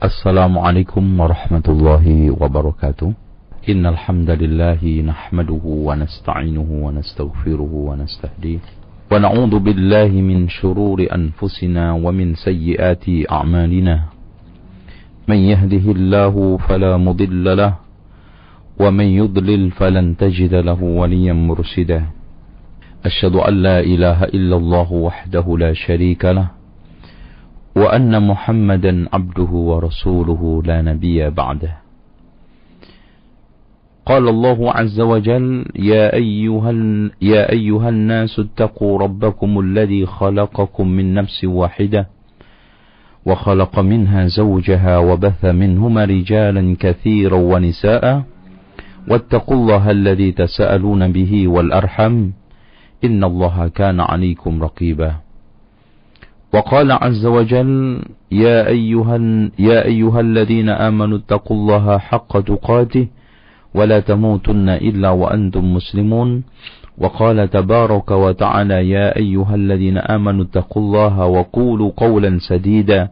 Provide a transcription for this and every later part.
السلام عليكم ورحمة الله وبركاته. إن الحمد لله نحمده ونستعينه ونستغفره ونستهديه. ونعوذ بالله من شرور أنفسنا ومن سيئات أعمالنا. من يهده الله فلا مضل له ومن يضلل فلن تجد له وليا مرشدا. أشهد أن لا إله إلا الله وحده لا شريك له وأن محمدا عبده ورسوله لا نبي بعده. قال الله عز وجل يا أيها, يا أيها الناس اتقوا ربكم الذي خلقكم من نفس واحدة وخلق منها زوجها وبث منهما رجالا كثيرا ونساء واتقوا الله الذي تساءلون به والأرحم. إن الله كان عليكم رقيبا. وقال عز وجل يا أيها, يا أيها الذين آمنوا اتقوا الله حق تقاته ولا تموتن إلا وأنتم مسلمون. وقال تبارك وتعالى يا أيها الذين آمنوا اتقوا الله وقولوا قولا سديدا.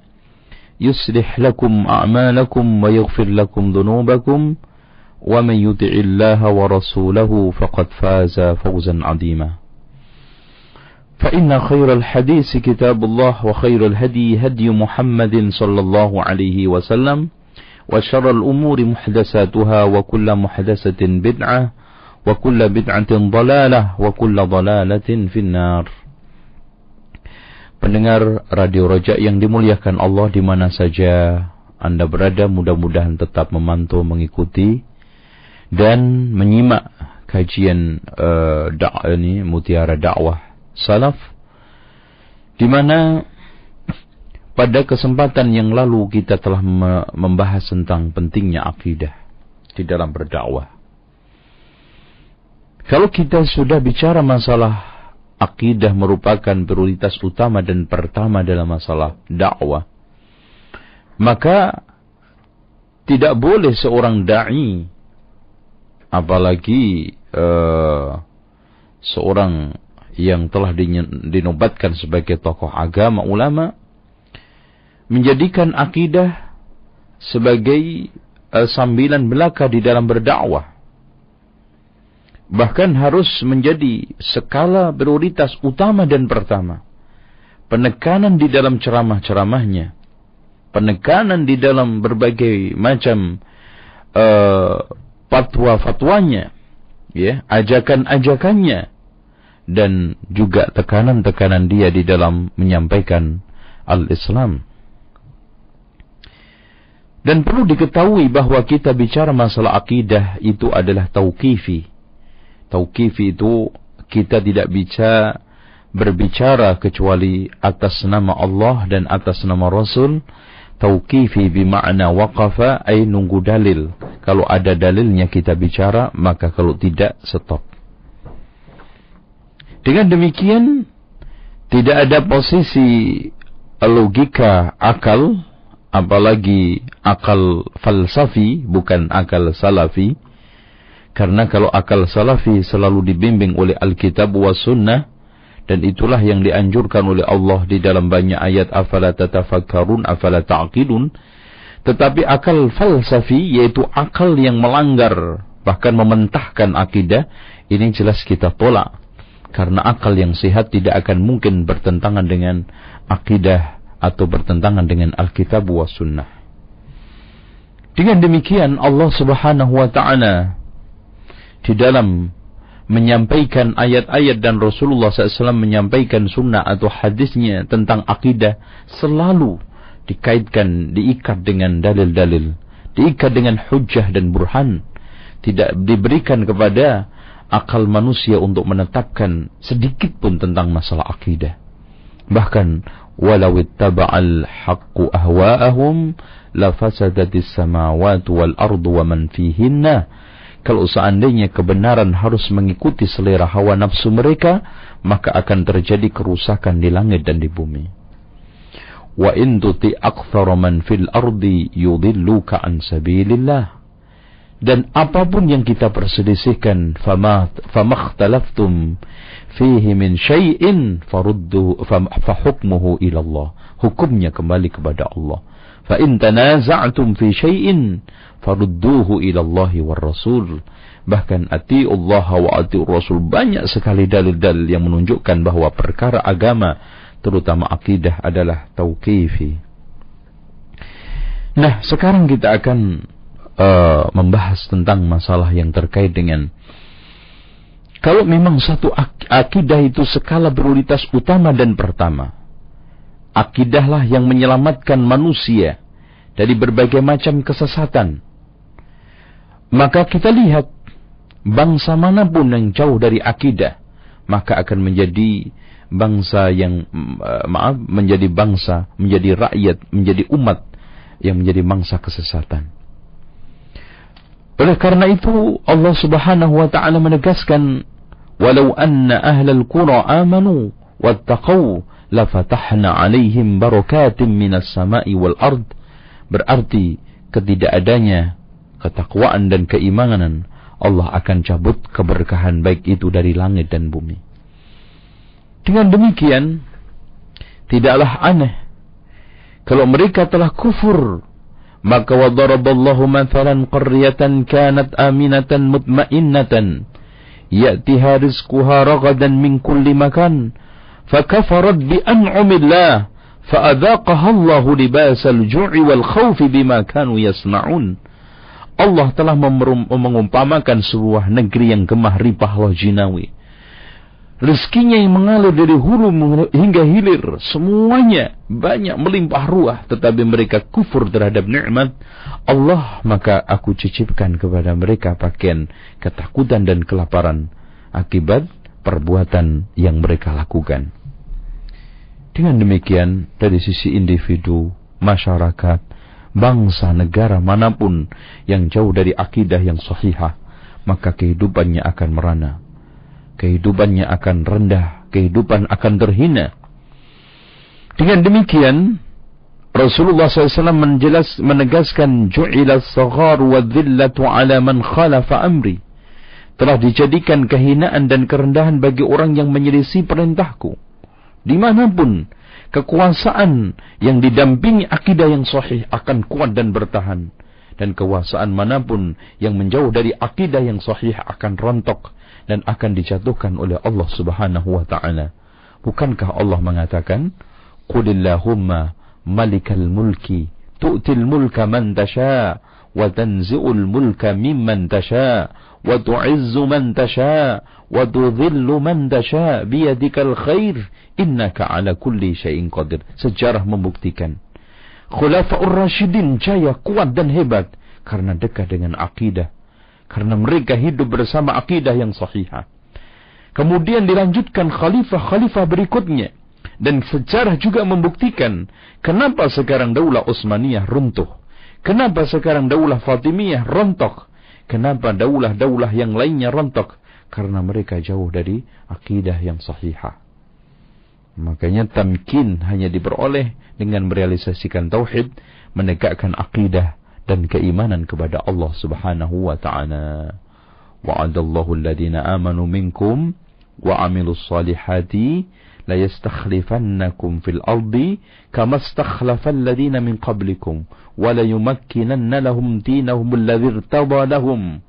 يصلح لكم أعمالكم ويغفر لكم ذنوبكم. ومن يطع الله ورسوله فقد فاز فوزا عظيما. فإن خير الحديث كتاب الله وخير الهدي هدي محمد صلى الله عليه وسلم وشر الأمور محدثاتها وكل محدثة بدعة وكل بدعة ضلالة وكل ضلالة في النار Pendengar Radio Roja yang dimuliakan Allah di mana saja Anda berada mudah-mudahan tetap memantau mengikuti dan menyimak kajian uh, dak ini mutiara dakwah salaf di mana pada kesempatan yang lalu kita telah membahas tentang pentingnya akidah di dalam berdakwah. Kalau kita sudah bicara masalah akidah merupakan prioritas utama dan pertama dalam masalah dakwah, maka tidak boleh seorang dai apalagi uh, seorang yang telah dinobatkan sebagai tokoh agama ulama menjadikan akidah sebagai uh, sambilan belaka di dalam berdakwah. Bahkan harus menjadi skala prioritas utama dan pertama. Penekanan di dalam ceramah-ceramahnya. Penekanan di dalam berbagai macam uh, fatwa-fatwanya. Ya, ajakan-ajakannya. Dan juga tekanan-tekanan dia di dalam menyampaikan al-Islam. Dan perlu diketahui bahwa kita bicara masalah akidah itu adalah tauqifi. Tauqifi itu kita tidak bisa berbicara kecuali atas nama Allah dan atas nama Rasul. Tauqifi bermakna waqafa ay nunggu dalil. Kalau ada dalilnya kita bicara, maka kalau tidak stop. Dengan demikian tidak ada posisi logika akal apalagi akal falsafi bukan akal salafi. Karena kalau akal salafi selalu dibimbing oleh Alkitab wa sunnah dan itulah yang dianjurkan oleh Allah di dalam banyak ayat afala tatafakkarun afala ta'qilun? Tetapi akal falsafi yaitu akal yang melanggar bahkan mementahkan akidah ini jelas kita tolak karena akal yang sehat tidak akan mungkin bertentangan dengan akidah atau bertentangan dengan Alkitab wa Sunnah. Dengan demikian Allah Subhanahu wa taala di dalam menyampaikan ayat-ayat dan Rasulullah SAW menyampaikan sunnah atau hadisnya tentang akidah selalu dikaitkan, diikat dengan dalil-dalil, diikat dengan hujah dan burhan, tidak diberikan kepada akal manusia untuk menetapkan sedikit pun tentang masalah akidah. Bahkan walau ittaba'al haqqu ahwa'ahum lafasadatis samawati wal ardu wa man fihinna. Kalau seandainya kebenaran harus mengikuti selera hawa nafsu mereka maka akan terjadi kerusakan di langit dan di bumi. Wa in tuti aktsara man fil ardi yudilluka an sabilillah dan apa pun yang kita perselisihkan fama famakhtalaftum fihi min syai'in faruddu fahukmuhu ila Allah hukumnya kembali kepada Allah Fa in tanaza'tum fi syai'in farudduhu ila Allah war Rasul. Bahkan ati Allah wa ati Rasul banyak sekali dalil-dalil yang menunjukkan bahwa perkara agama terutama akidah adalah tauqifi. Nah, sekarang kita akan uh, membahas tentang masalah yang terkait dengan kalau memang satu ak akidah itu skala prioritas utama dan pertama, akidahlah yang menyelamatkan manusia dari berbagai macam kesesatan. Maka kita lihat bangsa mana pun yang jauh dari akidah, maka akan menjadi bangsa yang uh, maaf menjadi bangsa, menjadi rakyat, menjadi umat yang menjadi bangsa kesesatan. Oleh karena itu Allah Subhanahu wa taala menegaskan walau anna ahlal qura amanu wattaqau lafatahna alaihim barakatim minas sama'i wal ard. Berarti ketidakadanya ketakwaan dan keimanan Allah akan cabut keberkahan baik itu dari langit dan bumi. Dengan demikian tidaklah aneh kalau mereka telah kufur maka wadaraballahu mathalan qaryatan kanat aminatan mutmainnatan. Ya'tiha rizquha ragadan min kulli makan. Fakafarat bi an'amillah. Fa'adhaqaha Allah libasal ju'i wal khawfi bima kanu yasna'un Allah telah mengumpamakan sebuah negeri yang gemah ripah loh jinawi rezekinya yang mengalir dari hulu hingga hilir. Semuanya banyak melimpah ruah tetapi mereka kufur terhadap nikmat Allah. Maka aku cicipkan kepada mereka pakaian ketakutan dan kelaparan akibat perbuatan yang mereka lakukan. Dengan demikian dari sisi individu masyarakat bangsa negara mana pun yang jauh dari akidah yang sahihah maka kehidupannya akan merana kehidupannya akan rendah, kehidupan akan terhina. Dengan demikian, Rasulullah SAW menjelas, menegaskan ju'ila saghar wa dhillatu ala man khalafa amri. Telah dijadikan kehinaan dan kerendahan bagi orang yang menyelisih perintahku. Di mana pun kekuasaan yang didampingi akidah yang sahih akan kuat dan bertahan. Dan kekuasaan mana pun yang menjauh dari akidah yang sahih akan rontok dan akan dijatuhkan oleh Allah Subhanahu wa taala. Bukankah Allah mengatakan, "Qulillahumma malikal mulki tu'til mulka man tasha wa tanzi'ul mulka mimman tasha wa tu'izzu man tasha wa tudhillu man tasha biyadikal khair innaka ala kulli syai'in qadir." Sejarah membuktikan Khulafaur Rasyidin jaya kuat dan hebat karena dekat dengan akidah karena mereka hidup bersama akidah yang sahihah. Kemudian dilanjutkan khalifah-khalifah berikutnya. Dan sejarah juga membuktikan kenapa sekarang daulah Utsmaniyah runtuh. Kenapa sekarang daulah Fatimiyah rontok. Kenapa daulah-daulah yang lainnya rontok. Karena mereka jauh dari akidah yang sahihah. Makanya tamkin hanya diperoleh dengan merealisasikan tauhid, menegakkan akidah dan keimanan kepada Allah Subhanahu wa taala. Wa'adallahu alladhina amanu minkum wa 'amilus salihati la yastakhlifannakum fil ardi kama istakhlafa alladhina min qablikum wa la yumakkinanna lahum dinahum alladhi irtada lahum.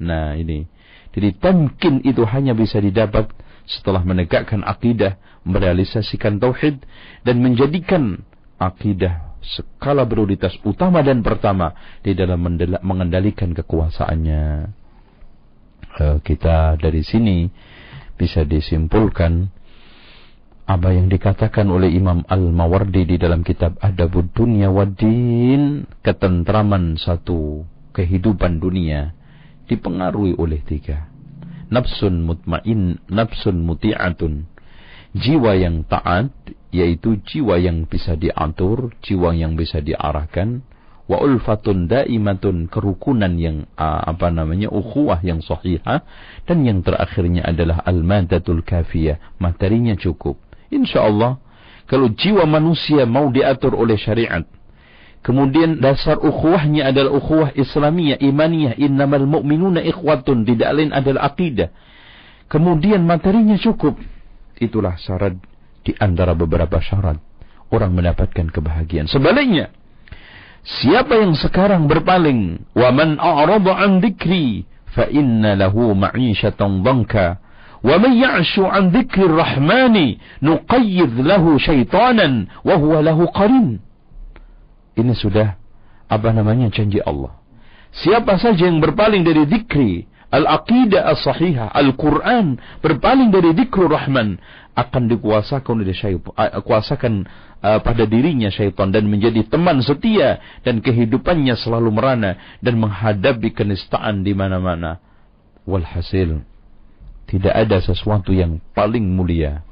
Nah, ini. Jadi tamkin itu hanya bisa didapat setelah menegakkan akidah, merealisasikan tauhid dan menjadikan akidah skala prioritas utama dan pertama di dalam mengendalikan kekuasaannya. Uh, kita dari sini bisa disimpulkan apa yang dikatakan oleh Imam Al-Mawardi di dalam kitab Adabud Dunia Wadin, ketentraman satu kehidupan dunia dipengaruhi oleh tiga. Nafsun mutmain, nafsun muti'atun. Jiwa yang taat, yaitu jiwa yang bisa diatur, jiwa yang bisa diarahkan, wa ulfatun daimatun kerukunan yang apa namanya ukhuwah yang sahihah dan yang terakhirnya adalah al-madatul kafiyah, materinya cukup. Insyaallah kalau jiwa manusia mau diatur oleh syariat Kemudian dasar ukhuwahnya adalah ukhuwah Islamiyah, imaniyah, innamal mu'minuna ikhwatun, tidak lain adalah akidah. Kemudian materinya cukup. Itulah syarat di antara beberapa syarat orang mendapatkan kebahagiaan. Sebaliknya, Siapa yang sekarang berpaling, wa man a'rada an dzikri fa inna lahu ma'isyatan dhanka wa man ya'shu an dzikri rahmani nuqayyid lahu syaitanan wa huwa lahu qarin. Ini sudah apa namanya janji Allah. Siapa saja yang berpaling dari zikri, al-aqidah as-sahihah, Al-Quran, berpaling dari zikrul rahman, akan dikuasakan oleh syaitan, kuasakan pada dirinya syaitan dan menjadi teman setia dan kehidupannya selalu merana dan menghadapi kenistaan di mana-mana. Walhasil, tidak ada sesuatu yang paling mulia,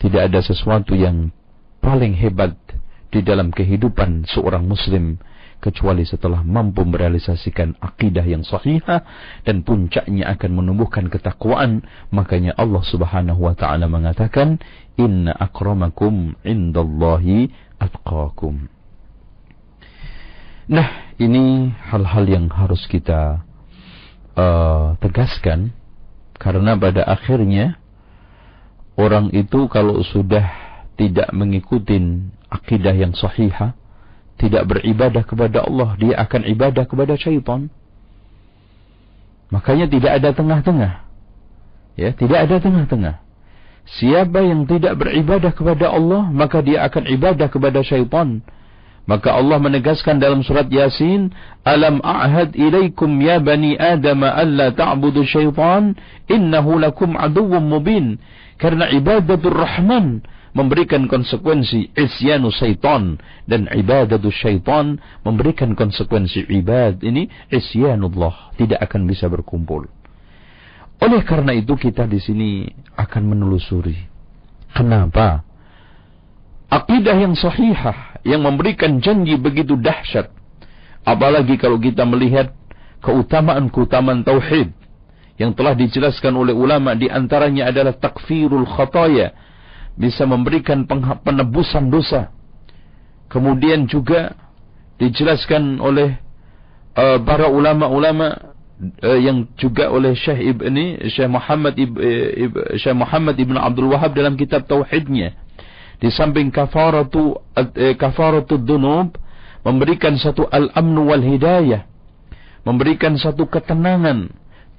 tidak ada sesuatu yang paling hebat di dalam kehidupan seorang muslim kecuali setelah mampu merealisasikan akidah yang sahihah dan puncaknya akan menumbuhkan ketakwaan makanya Allah Subhanahu wa taala mengatakan inna akramakum indallahi atqakum. Nah, ini hal-hal yang harus kita uh, tegaskan karena pada akhirnya orang itu kalau sudah tidak mengikuti akidah yang sahihah tidak beribadah kepada Allah, dia akan ibadah kepada syaitan. Makanya tidak ada tengah-tengah. Ya, tidak ada tengah-tengah. Siapa yang tidak beribadah kepada Allah, maka dia akan ibadah kepada syaitan. Maka Allah menegaskan dalam surat Yasin, "Alam a'had ilaikum ya bani Adam alla ta'budu syaitan, innahu lakum aduwwum mubin." Karena ibadatul Rahman memberikan konsekuensi isyanu syaitan dan ibadatu syaitan memberikan konsekuensi ibad ini isyanullah tidak akan bisa berkumpul. Oleh karena itu kita di sini akan menelusuri kenapa akidah yang sahihah yang memberikan janji begitu dahsyat apalagi kalau kita melihat keutamaan-keutamaan tauhid yang telah dijelaskan oleh ulama di antaranya adalah takfirul khataya bisa memberikan penebusan dosa. Kemudian juga dijelaskan oleh uh, para ulama-ulama uh, yang juga oleh Syekh Ibni Syekh Muhammad Ib, Ib, Syekh Muhammad Ibn Abdul Wahab dalam kitab tauhidnya di samping kafaratu kafaratu dunub memberikan satu al-amnu wal hidayah memberikan satu ketenangan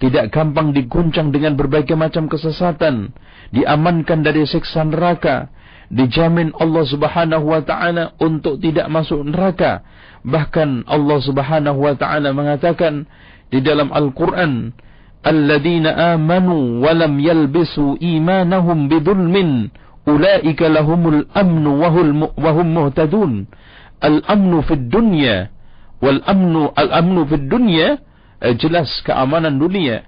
tidak gampang diguncang dengan berbagai macam kesesatan diamankan dari siksa neraka, dijamin Allah Subhanahu wa taala untuk tidak masuk neraka. Bahkan Allah Subhanahu wa taala mengatakan di dalam Al-Qur'an, "Alladzina amanu wa lam yalbisu imanahum bidzulmin, ulaika lahumul amnu wa hum muhtadun." Al-amnu fid dunya wal amnu al-amnu fid dunya jelas keamanan dunia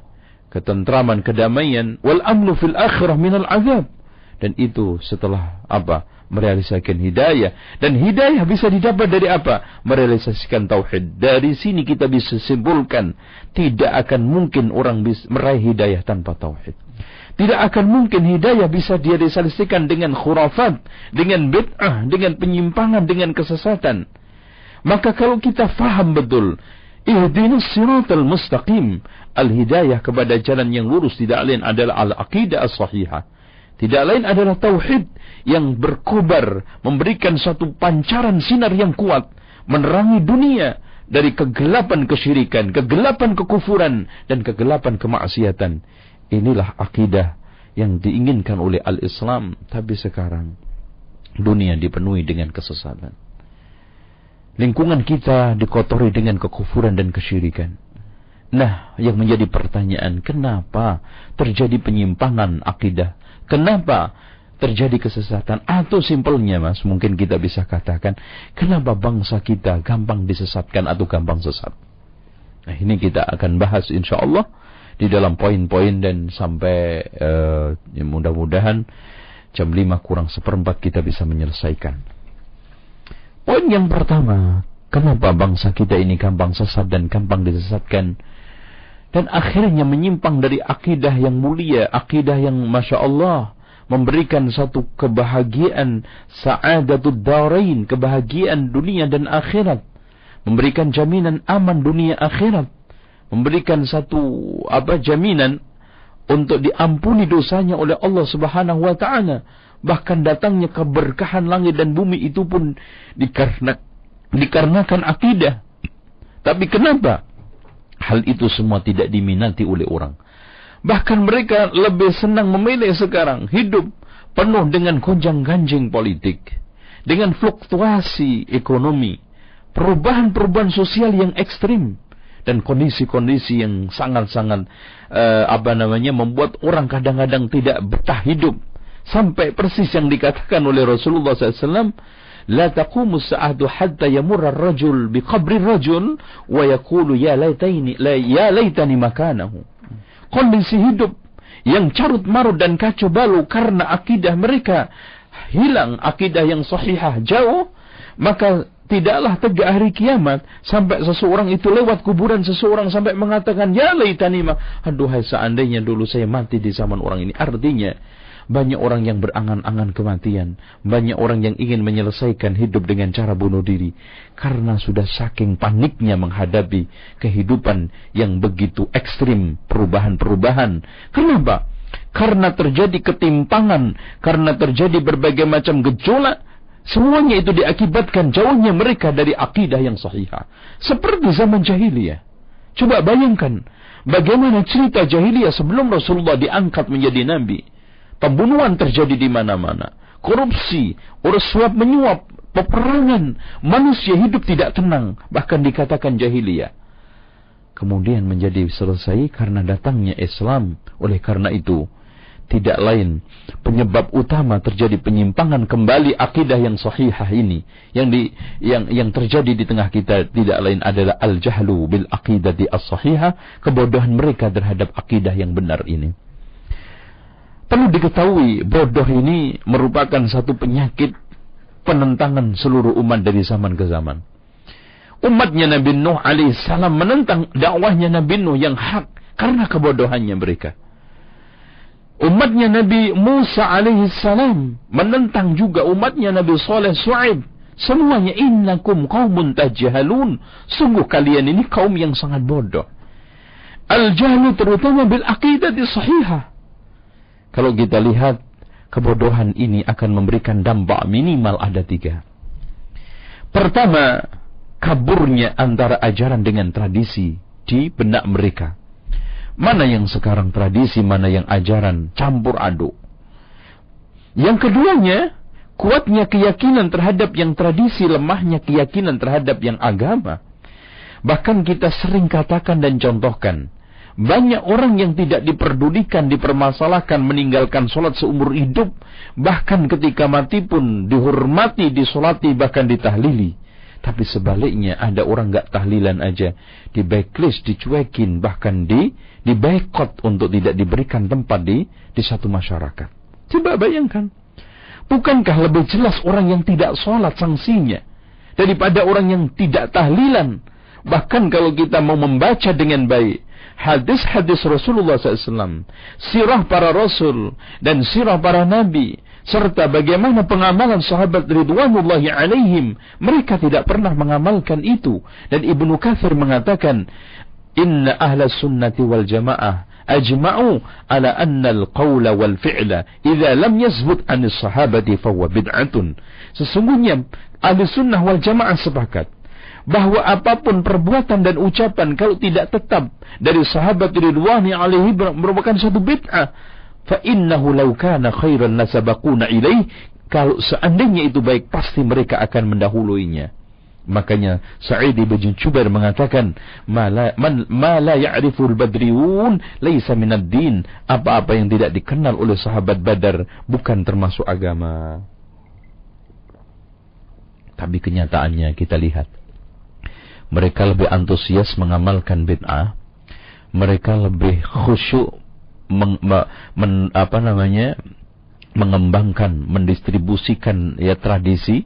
ketentraman, kedamaian, wal amnu fil akhirah minal azab. Dan itu setelah apa? Merealisasikan hidayah. Dan hidayah bisa didapat dari apa? Merealisasikan tauhid. Dari sini kita bisa simpulkan. Tidak akan mungkin orang bisa meraih hidayah tanpa tauhid. Tidak akan mungkin hidayah bisa dia dengan khurafat, dengan bid'ah, dengan penyimpangan, dengan kesesatan. Maka kalau kita faham betul Ihdinas siratal mustaqim. Al-hidayah kepada jalan yang lurus tidak lain adalah al-aqidah as-sahihah. Tidak lain adalah tauhid yang berkobar, memberikan satu pancaran sinar yang kuat, menerangi dunia dari kegelapan kesyirikan, kegelapan kekufuran, dan kegelapan kemaksiatan. Inilah akidah yang diinginkan oleh al-Islam, tapi sekarang dunia dipenuhi dengan kesesatan lingkungan kita dikotori dengan kekufuran dan kesyirikan. Nah, yang menjadi pertanyaan, kenapa terjadi penyimpangan akidah? Kenapa terjadi kesesatan? Atau simpelnya mas, mungkin kita bisa katakan, kenapa bangsa kita gampang disesatkan atau gampang sesat? Nah, ini kita akan bahas insya Allah di dalam poin-poin dan sampai uh, mudah-mudahan jam 5 kurang seperempat kita bisa menyelesaikan. Poin yang pertama, kenapa bangsa kita ini gampang sesat dan gampang disesatkan? Dan akhirnya menyimpang dari akidah yang mulia, akidah yang Masya Allah, memberikan satu kebahagiaan, sa'adatul darain, kebahagiaan dunia dan akhirat. Memberikan jaminan aman dunia akhirat. Memberikan satu apa jaminan untuk diampuni dosanya oleh Allah Subhanahu wa taala Bahkan datangnya keberkahan langit dan bumi itu pun dikarenakan dikarenakan akidah. Tapi kenapa? Hal itu semua tidak diminati oleh orang. Bahkan mereka lebih senang memilih sekarang hidup penuh dengan gonjang-ganjing politik, dengan fluktuasi ekonomi, perubahan-perubahan sosial yang ekstrim, dan kondisi-kondisi yang sangat-sangat uh, apa namanya membuat orang kadang-kadang tidak betah hidup Sampai persis yang dikatakan oleh Rasulullah SAW. لا تقوم الساعة حتى يمر الرجل بقبر qabri ويقول wa yaqulu ya laitaini la ya. Kondisi hidup yang carut marut dan kacau balau karena akidah mereka hilang akidah yang sahihah jauh maka tidaklah tegak hari kiamat sampai seseorang itu lewat kuburan seseorang sampai mengatakan ya laitani ma aduhai seandainya dulu saya mati di zaman orang ini artinya banyak orang yang berangan-angan kematian banyak orang yang ingin menyelesaikan hidup dengan cara bunuh diri karena sudah saking paniknya menghadapi kehidupan yang begitu ekstrim perubahan-perubahan kenapa karena terjadi ketimpangan karena terjadi berbagai macam gejolak Semuanya itu diakibatkan jauhnya mereka dari akidah yang sahihah. Seperti zaman jahiliyah. Coba bayangkan bagaimana cerita jahiliyah sebelum Rasulullah diangkat menjadi nabi. Pembunuhan terjadi di mana-mana. Korupsi, urus suap menyuap, peperangan. Manusia hidup tidak tenang. Bahkan dikatakan jahiliyah. Kemudian menjadi selesai karena datangnya Islam. Oleh karena itu, tidak lain penyebab utama terjadi penyimpangan kembali akidah yang sahihah ini yang di yang yang terjadi di tengah kita tidak lain adalah al jahlu bil aqidati as sahihah kebodohan mereka terhadap akidah yang benar ini perlu diketahui bodoh ini merupakan satu penyakit penentangan seluruh umat dari zaman ke zaman umatnya Nabi Nuh alaihissalam menentang dakwahnya Nabi Nuh yang hak karena kebodohannya mereka Umatnya Nabi Musa alaihi salam menentang juga umatnya Nabi Saleh Su'aib. Semuanya innakum qaumun tajhalun. Sungguh kalian ini kaum yang sangat bodoh. Al-jahlu terutama bil aqidati sahihah. Kalau kita lihat kebodohan ini akan memberikan dampak minimal ada tiga. Pertama, kaburnya antara ajaran dengan tradisi di benak mereka. Mana yang sekarang tradisi, mana yang ajaran, campur aduk. Yang keduanya, kuatnya keyakinan terhadap yang tradisi, lemahnya keyakinan terhadap yang agama. Bahkan kita sering katakan dan contohkan, banyak orang yang tidak diperdulikan, dipermasalahkan, meninggalkan sholat seumur hidup, bahkan ketika mati pun dihormati, disolati, bahkan ditahlili. Tapi sebaliknya ada orang gak tahlilan aja, di backlist, dicuekin, bahkan di di untuk tidak diberikan tempat di di satu masyarakat. Coba bayangkan, bukankah lebih jelas orang yang tidak sholat sanksinya daripada orang yang tidak tahlilan? Bahkan kalau kita mau membaca dengan baik, hadis-hadis Rasulullah SAW, sirah para rasul dan sirah para nabi, serta bagaimana pengamalan sahabat ridwanullahi alaihim mereka tidak pernah mengamalkan itu. Dan Ibnu Katsir mengatakan inna ahla sunnati wal jamaah ajma'u ala anna al-qawla wal fi'la idza lam yazbut an sahabati fahuwa bid'atun. Sesungguhnya ahli sunnah wal jamaah sepakat bahwa apa pun perbuatan dan ucapan kalau tidak tetap dari sahabat ridwani alaihi merupakan satu bid'ah fa innahu law kana khairan lasabaquna ilaih kalau seandainya itu baik pasti mereka akan mendahuluinya. Makanya Sa'id bin Jubair mengatakan mala man ma la ya'riful badriun laisa minad din. Apa-apa yang tidak dikenal oleh sahabat Badar bukan termasuk agama. Tapi kenyataannya kita lihat mereka lebih antusias mengamalkan bid'ah mereka lebih khusyuk meng, men, apa namanya mengembangkan, mendistribusikan ya tradisi,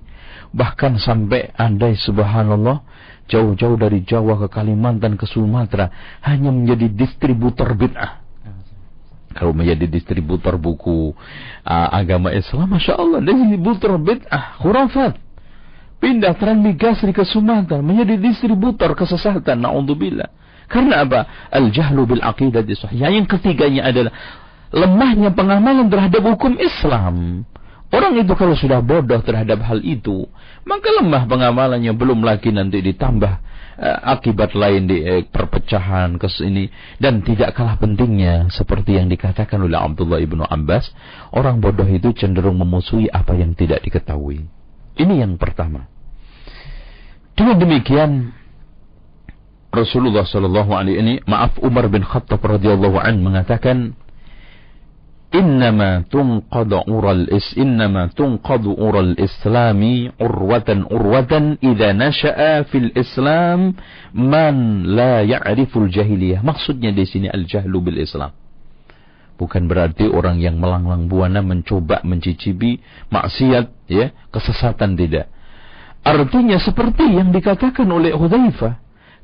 bahkan sampai andai subhanallah jauh-jauh dari Jawa ke Kalimantan ke Sumatera hanya menjadi distributor bid'ah. Kalau menjadi distributor buku uh, agama Islam, masya Allah, distributor bid'ah, khurafat. Pindah transmigrasi ke Sumatera menjadi distributor kesesatan, naudzubillah. Karena apa? Al-jahlu bil aqidah sahih. Yang ketiganya adalah lemahnya pengamalan terhadap hukum Islam. Orang itu kalau sudah bodoh terhadap hal itu, maka lemah pengamalannya belum lagi nanti ditambah uh, akibat lain di uh, perpecahan ke sini dan tidak kalah pentingnya seperti yang dikatakan oleh Abdullah ibnu Abbas, orang bodoh itu cenderung memusuhi apa yang tidak diketahui. Ini yang pertama. Dengan demikian Rasulullah Shallallahu alaihi ini maaf Umar bin Khattab radhiyallahu an mengatakan innama tunqadu ural is innama tunqadu ural islami urwatan urwatan idza nasha'a fil islam man la ya'riful jahiliyah maksudnya di sini al jahlu bil islam Bukan berarti orang yang melanglang buana mencoba mencicipi maksiat, ya, kesesatan tidak. Artinya seperti yang dikatakan oleh Hudzaifah,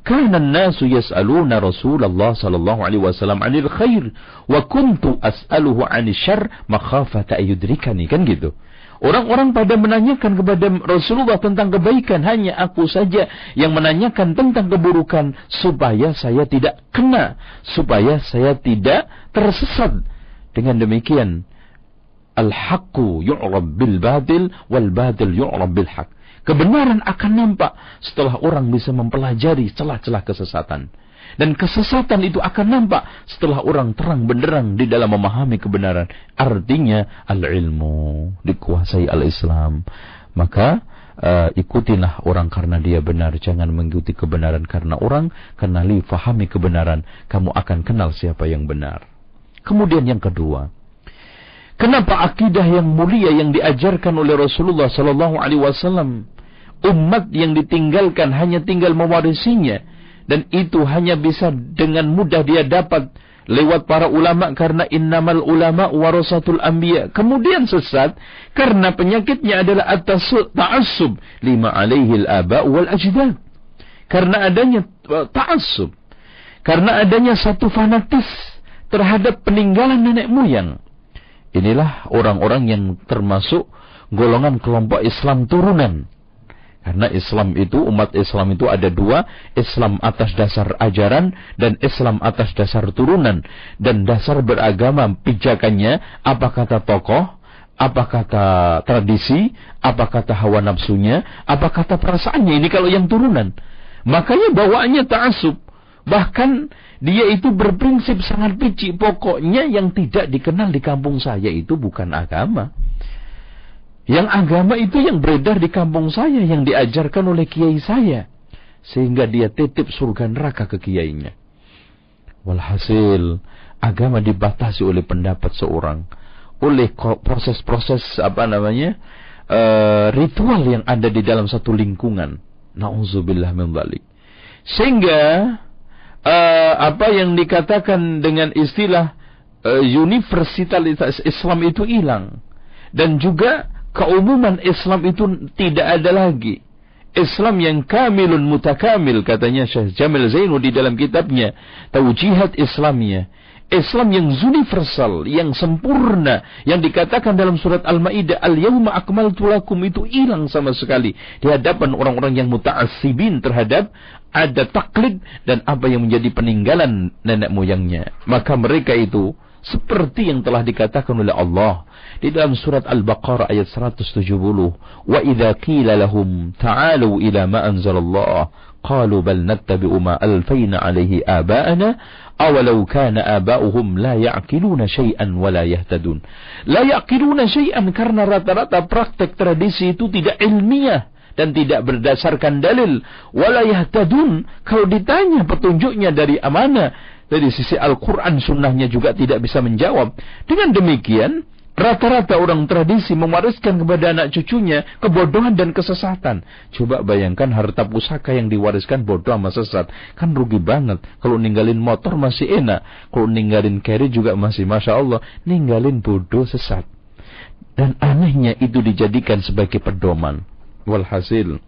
"Kana an-nasu yas'aluna Rasulullah sallallahu alaihi wasallam 'anil khair wa kuntu as'aluhu 'anil syarr makhafata ayudrikani." Kan gitu. Orang-orang pada menanyakan kepada Rasulullah tentang kebaikan, hanya aku saja yang menanyakan tentang keburukan supaya saya tidak kena, supaya saya tidak tersesat. Dengan demikian, al-haqqu yu'rab bil batil wal batil yu'rab bil haq. Kebenaran akan nampak setelah orang bisa mempelajari celah-celah kesesatan. Dan kesesatan itu akan nampak setelah orang terang benderang di dalam memahami kebenaran. Artinya al-ilmu dikuasai al-Islam. Maka uh, ikutilah orang karena dia benar. Jangan mengikuti kebenaran karena orang. Karena li fahami kebenaran. Kamu akan kenal siapa yang benar. Kemudian yang kedua. Kenapa akidah yang mulia yang diajarkan oleh Rasulullah Sallallahu Alaihi Wasallam umat yang ditinggalkan hanya tinggal mewarisinya dan itu hanya bisa dengan mudah dia dapat lewat para ulama karena innamal ulama warasatul anbiya. Kemudian sesat karena penyakitnya adalah atas ta'assub lima alaihi al-aba wal ajdad. Karena adanya uh, ta'assub. Karena adanya satu fanatis terhadap peninggalan nenek moyang. Inilah orang-orang yang termasuk golongan kelompok Islam turunan karena Islam itu, umat Islam itu ada dua, Islam atas dasar ajaran dan Islam atas dasar turunan. Dan dasar beragama pijakannya, apa kata tokoh, apa kata tradisi, apa kata hawa nafsunya, apa kata perasaannya. Ini kalau yang turunan. Makanya bawaannya ta'asub. Bahkan dia itu berprinsip sangat picik. Pokoknya yang tidak dikenal di kampung saya itu bukan agama. Yang agama itu yang beredar di kampung saya, yang diajarkan oleh kiai saya. Sehingga dia titip surga neraka ke kiainya. Walhasil, agama dibatasi oleh pendapat seorang. Oleh proses-proses, apa namanya, uh, ritual yang ada di dalam satu lingkungan. Na'udzubillah min balik. Sehingga, uh, apa yang dikatakan dengan istilah uh, universalitas Islam itu hilang. Dan juga keumuman Islam itu tidak ada lagi. Islam yang kamilun mutakamil katanya Syekh Jamil Zainu di dalam kitabnya Taujihat Islamnya. Islam yang universal, yang sempurna, yang dikatakan dalam surat Al-Maidah, "Al-yauma akmaltu lakum" itu hilang sama sekali di hadapan orang-orang yang muta'assibin terhadap ada taklid dan apa yang menjadi peninggalan nenek moyangnya. Maka mereka itu seperti yang telah dikatakan oleh Allah di dalam surat Al-Baqarah ayat 170 wa idza qila lahum ta'alu ila ma anzalallah. Qalu bal nattabi'u ma alfayna alayhi aba'ana awalau kana aba'uhum la ya'qiluna syai'an wa la yahtadun. La ya'qiluna syai'an karena rata-rata praktek tradisi itu tidak ilmiah dan tidak berdasarkan dalil. Wala yahtadun kalau ditanya petunjuknya dari mana dari sisi Al-Quran sunnahnya juga tidak bisa menjawab. Dengan demikian, rata-rata orang tradisi mewariskan kepada anak cucunya kebodohan dan kesesatan. Coba bayangkan harta pusaka yang diwariskan bodoh sama sesat. Kan rugi banget. Kalau ninggalin motor masih enak. Kalau ninggalin carry juga masih Masya Allah. Ninggalin bodoh sesat. Dan anehnya itu dijadikan sebagai pedoman. Walhasil.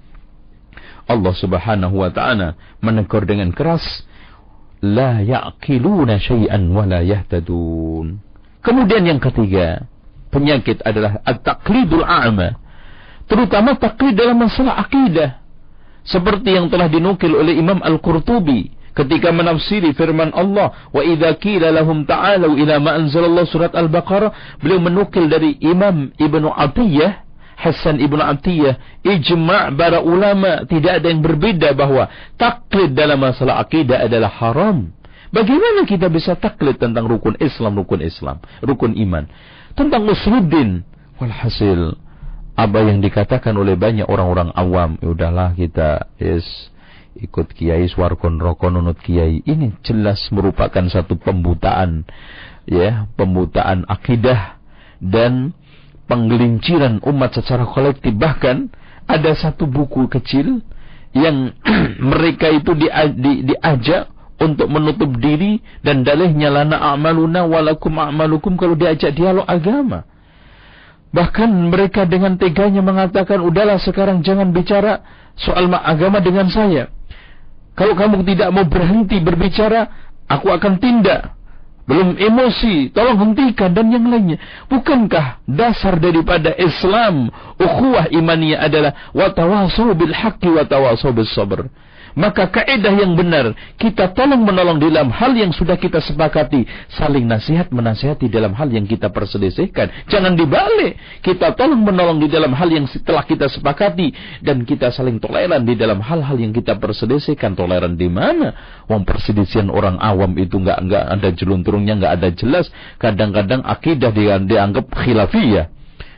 Allah subhanahu wa ta'ala menegur dengan keras la ya'qiluna syai'an wa la yahtadun. Kemudian yang ketiga, penyakit adalah at-taqlidul a'ma. Terutama taklid dalam masalah akidah. Seperti yang telah dinukil oleh Imam Al-Qurtubi ketika menafsiri firman Allah wa idza qila lahum ta'alu ila ma anzalallahu surat al-baqarah beliau menukil dari Imam Ibnu Atiyah Hasan Ibnu Atiyah ijma' para ulama tidak ada yang berbeda bahwa taklid dalam masalah akidah adalah haram. Bagaimana kita bisa taklid tentang rukun Islam, rukun Islam, rukun iman, tentang usuluddin. Walhasil apa yang dikatakan oleh banyak orang-orang awam, ya udahlah kita yes ikut kiai swarkon rokon nunut kiai. Ini jelas merupakan satu pembutaan ya pembutaan akidah dan penggelinciran umat secara kolektif bahkan ada satu buku kecil yang mereka itu di, di, diajak untuk menutup diri dan dalihnya lana a'maluna walakum a'malukum kalau diajak dialog agama. Bahkan mereka dengan teganya mengatakan, udahlah sekarang jangan bicara soal agama dengan saya. Kalau kamu tidak mau berhenti berbicara, aku akan tindak. Belum emosi, tolong hentikan dan yang lainnya. Bukankah dasar daripada Islam, ukhuwah imaniyah adalah watawasau bil haqqi watawasau bis sabr. Maka kaidah yang benar, kita tolong menolong dalam hal yang sudah kita sepakati. Saling nasihat menasihati dalam hal yang kita perselisihkan. Jangan dibalik. Kita tolong menolong di dalam hal yang telah kita sepakati. Dan kita saling toleran di dalam hal-hal yang kita perselisihkan. Toleran di mana? Wong perselisihan orang awam itu nggak nggak ada jelunturungnya, nggak ada jelas. Kadang-kadang akidah dianggap khilafiyah.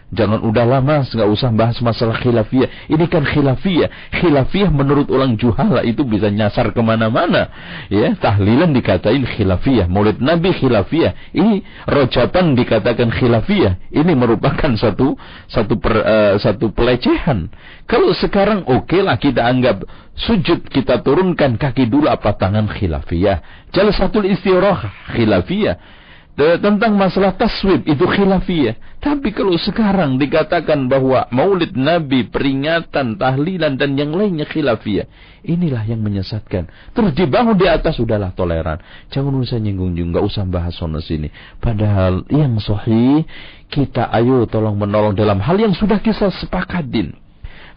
Jangan udah lama, nggak usah bahas masalah khilafiyah. Ini kan khilafiyah. Khilafiyah menurut orang juhala itu bisa nyasar ke mana-mana. Ya, tahlilan dikatain khilafiyah. Maulid Nabi khilafiyah. Ini rojapan dikatakan khilafiyah. Ini merupakan satu satu per, uh, satu pelecehan. Kalau sekarang oke okay lah kita anggap sujud kita turunkan kaki dulu apa tangan khilafiyah. Satu istirah khilafiyah tentang masalah taswib itu khilafiyah. Tapi kalau sekarang dikatakan bahwa maulid Nabi, peringatan, tahlilan dan yang lainnya khilafiyah. Inilah yang menyesatkan. Terus dibangun di atas sudahlah toleran. Jangan usah nyinggung-nyinggung, nggak usah bahas sono sini. Padahal yang sahih kita ayo tolong menolong dalam hal yang sudah kita sepakatin.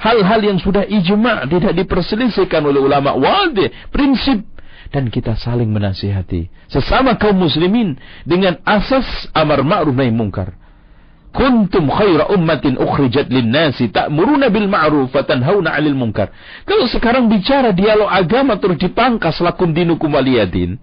Hal-hal yang sudah ijma' tidak diperselisihkan oleh ulama wadih, prinsip dan kita saling menasihati sesama kaum muslimin dengan asas amar ma'ruf nahi mungkar. Kuntum khaira ummatin ukhrijat linnasi ta'muruna bil ma'ruf wa tanhauna 'anil munkar. Kalau sekarang bicara dialog agama terus dipangkas lakum dinukum waliyadin.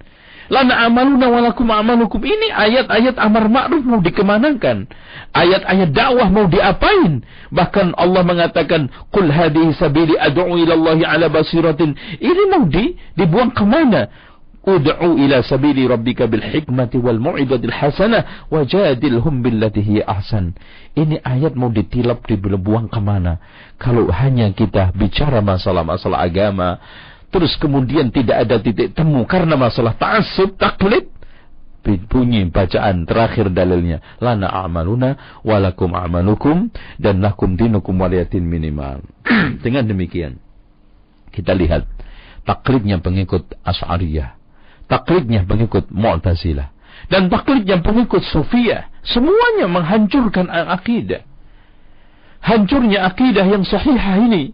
Lana amaluna walakum amalukum. Ini ayat-ayat amar ma'ruf mau dikemanakan. Ayat-ayat dakwah mau diapain. Bahkan Allah mengatakan, Qul hadihi sabili ad'u ilallahi ala basiratin. Ini mau di, dibuang ke mana? Ud'u ila sabili rabbika bil hikmati wal mu'idatil hasanah wajadilhum billati hiya ahsan. Ini ayat mau ditilap dibuang ke mana? Kalau hanya kita bicara masalah-masalah agama, terus kemudian tidak ada titik temu karena masalah ta'assub, taklid, bunyi bacaan terakhir dalilnya. Lana a'maluna walakum a'malukum dan lakum dinukum waliyatin minimal. Dengan demikian kita lihat taklidnya pengikut Asy'ariyah taklidnya pengikut Mu'tazilah dan taklidnya pengikut Sufiyah. Semuanya menghancurkan akidah hancurnya akidah yang sahihah ini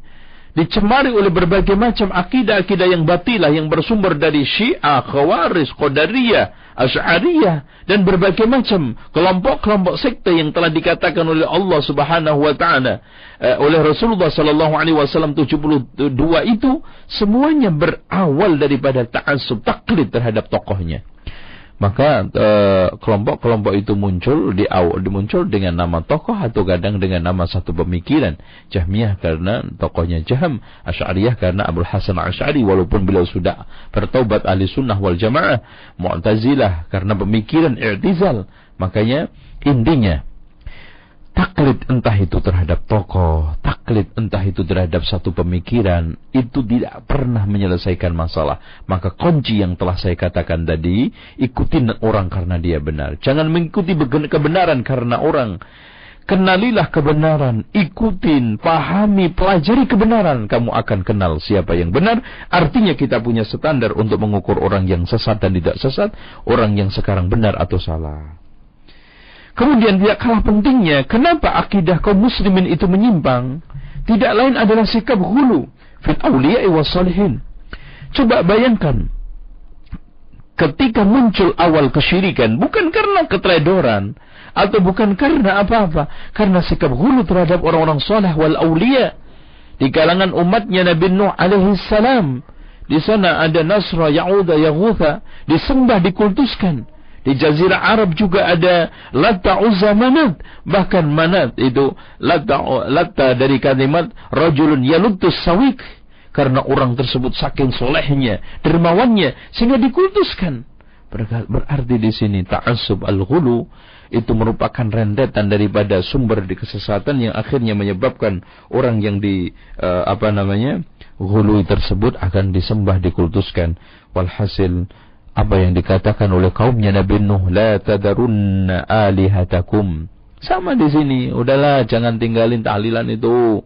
dicemari oleh berbagai macam akidah-akidah yang batilah yang bersumber dari Syiah, Khawaris, Qadariyah, Asy'ariyah dan berbagai macam kelompok-kelompok sekte yang telah dikatakan oleh Allah Subhanahu wa taala uh, oleh Rasulullah sallallahu alaihi wasallam 72 itu semuanya berawal daripada ta'assub taklid terhadap tokohnya maka eh, kelompok-kelompok itu muncul di awal dimuncul dengan nama tokoh atau kadang dengan nama satu pemikiran. Jahmiyah karena tokohnya Jaham Asy'ariyah karena Abdul Hasan Asy'ari walaupun beliau sudah bertaubat ahli sunnah wal jamaah Mu'tazilah karena pemikiran i'tizal. Makanya intinya taklid entah itu terhadap tokoh, taklid entah itu terhadap satu pemikiran, itu tidak pernah menyelesaikan masalah. Maka kunci yang telah saya katakan tadi, ikutin orang karena dia benar. Jangan mengikuti kebenaran karena orang. Kenalilah kebenaran, ikutin, pahami, pelajari kebenaran. Kamu akan kenal siapa yang benar. Artinya kita punya standar untuk mengukur orang yang sesat dan tidak sesat, orang yang sekarang benar atau salah. Kemudian tidak kalah pentingnya, kenapa akidah kaum muslimin itu menyimpang? Tidak lain adalah sikap hulu fit salihin. Coba bayangkan, ketika muncul awal kesyirikan bukan karena keteledoran atau bukan karena apa-apa, karena sikap hulu terhadap orang-orang soleh wal aulia di kalangan umatnya Nabi Nuh alaihi salam. Di sana ada Nasra, Ya'udha, Yaghutha, disembah, dikultuskan. Di Jazirah Arab juga ada Latta Uzza Manat. Bahkan Manat itu Latta, Latta dari kalimat Rajulun Yalutus Sawik. Karena orang tersebut saking solehnya, dermawannya, sehingga dikultuskan. Berarti di sini ta'asub al-ghulu itu merupakan rentetan daripada sumber di kesesatan yang akhirnya menyebabkan orang yang di uh, apa namanya ghulu tersebut akan disembah dikultuskan. Walhasil apa yang dikatakan oleh kaumnya Nabi Nuh la tadarunna alihatakum. Sama di sini, udahlah jangan tinggalin tahlilan itu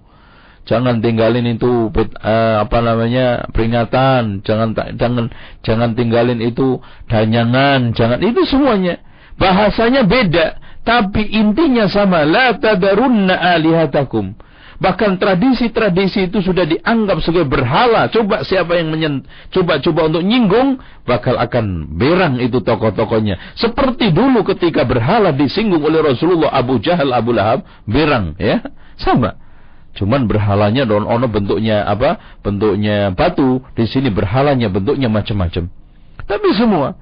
jangan tinggalin itu uh, apa namanya peringatan, jangan jangan jangan tinggalin itu danyangan, jangan itu semuanya. Bahasanya beda, tapi intinya sama. La tadarunna alihatakum. Bahkan tradisi-tradisi itu sudah dianggap sebagai berhala. Coba siapa yang coba-coba untuk nyinggung, bakal akan berang itu tokoh-tokohnya. Seperti dulu ketika berhala disinggung oleh Rasulullah Abu Jahal, Abu Lahab, berang ya. Sama. Cuman berhalanya don ono bentuknya apa? Bentuknya batu. Di sini berhalanya bentuknya macam-macam. Tapi semua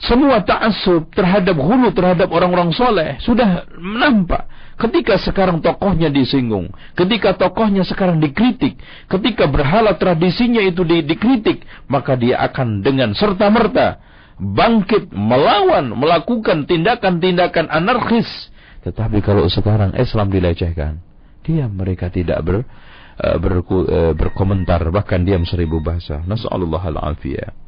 semua ta'assub terhadap hulu terhadap orang-orang soleh sudah nampak. Ketika sekarang tokohnya disinggung, ketika tokohnya sekarang dikritik, ketika berhala tradisinya itu di, dikritik, maka dia akan dengan serta merta bangkit melawan, melakukan tindakan-tindakan anarkis. Tetapi kalau sekarang Islam dilecehkan, diam mereka tidak ber, uh, ber, uh, berkomentar bahkan diam seribu bahasa nasallallahu al-afiyah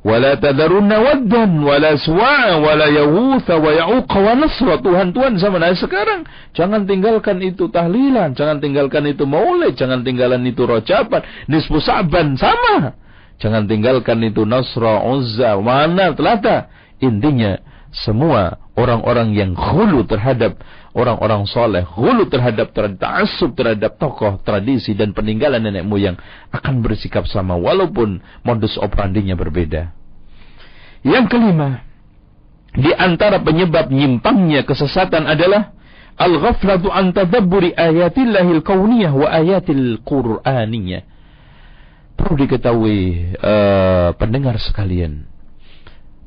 waddan wala suwa'a wala yawutha wa ya'uqa wa nasra. Tuhan Tuhan sama nah sekarang. Jangan tinggalkan itu tahlilan jangan tinggalkan itu maulid jangan tinggalkan itu rojaban nisfu sa'ban sama. Jangan tinggalkan itu nasra uzza mana telata. Intinya semua orang-orang yang khulu terhadap orang-orang soleh, hulu terhadap ta'asub terhadap tokoh, tradisi dan peninggalan nenek moyang akan bersikap sama walaupun modus operandinya berbeda. Yang kelima, di antara penyebab nyimpangnya kesesatan adalah al-ghaflatu an tadabburi ayatillahil kauniyah wa ayatil qur'aniyah. Perlu diketahui uh, pendengar sekalian,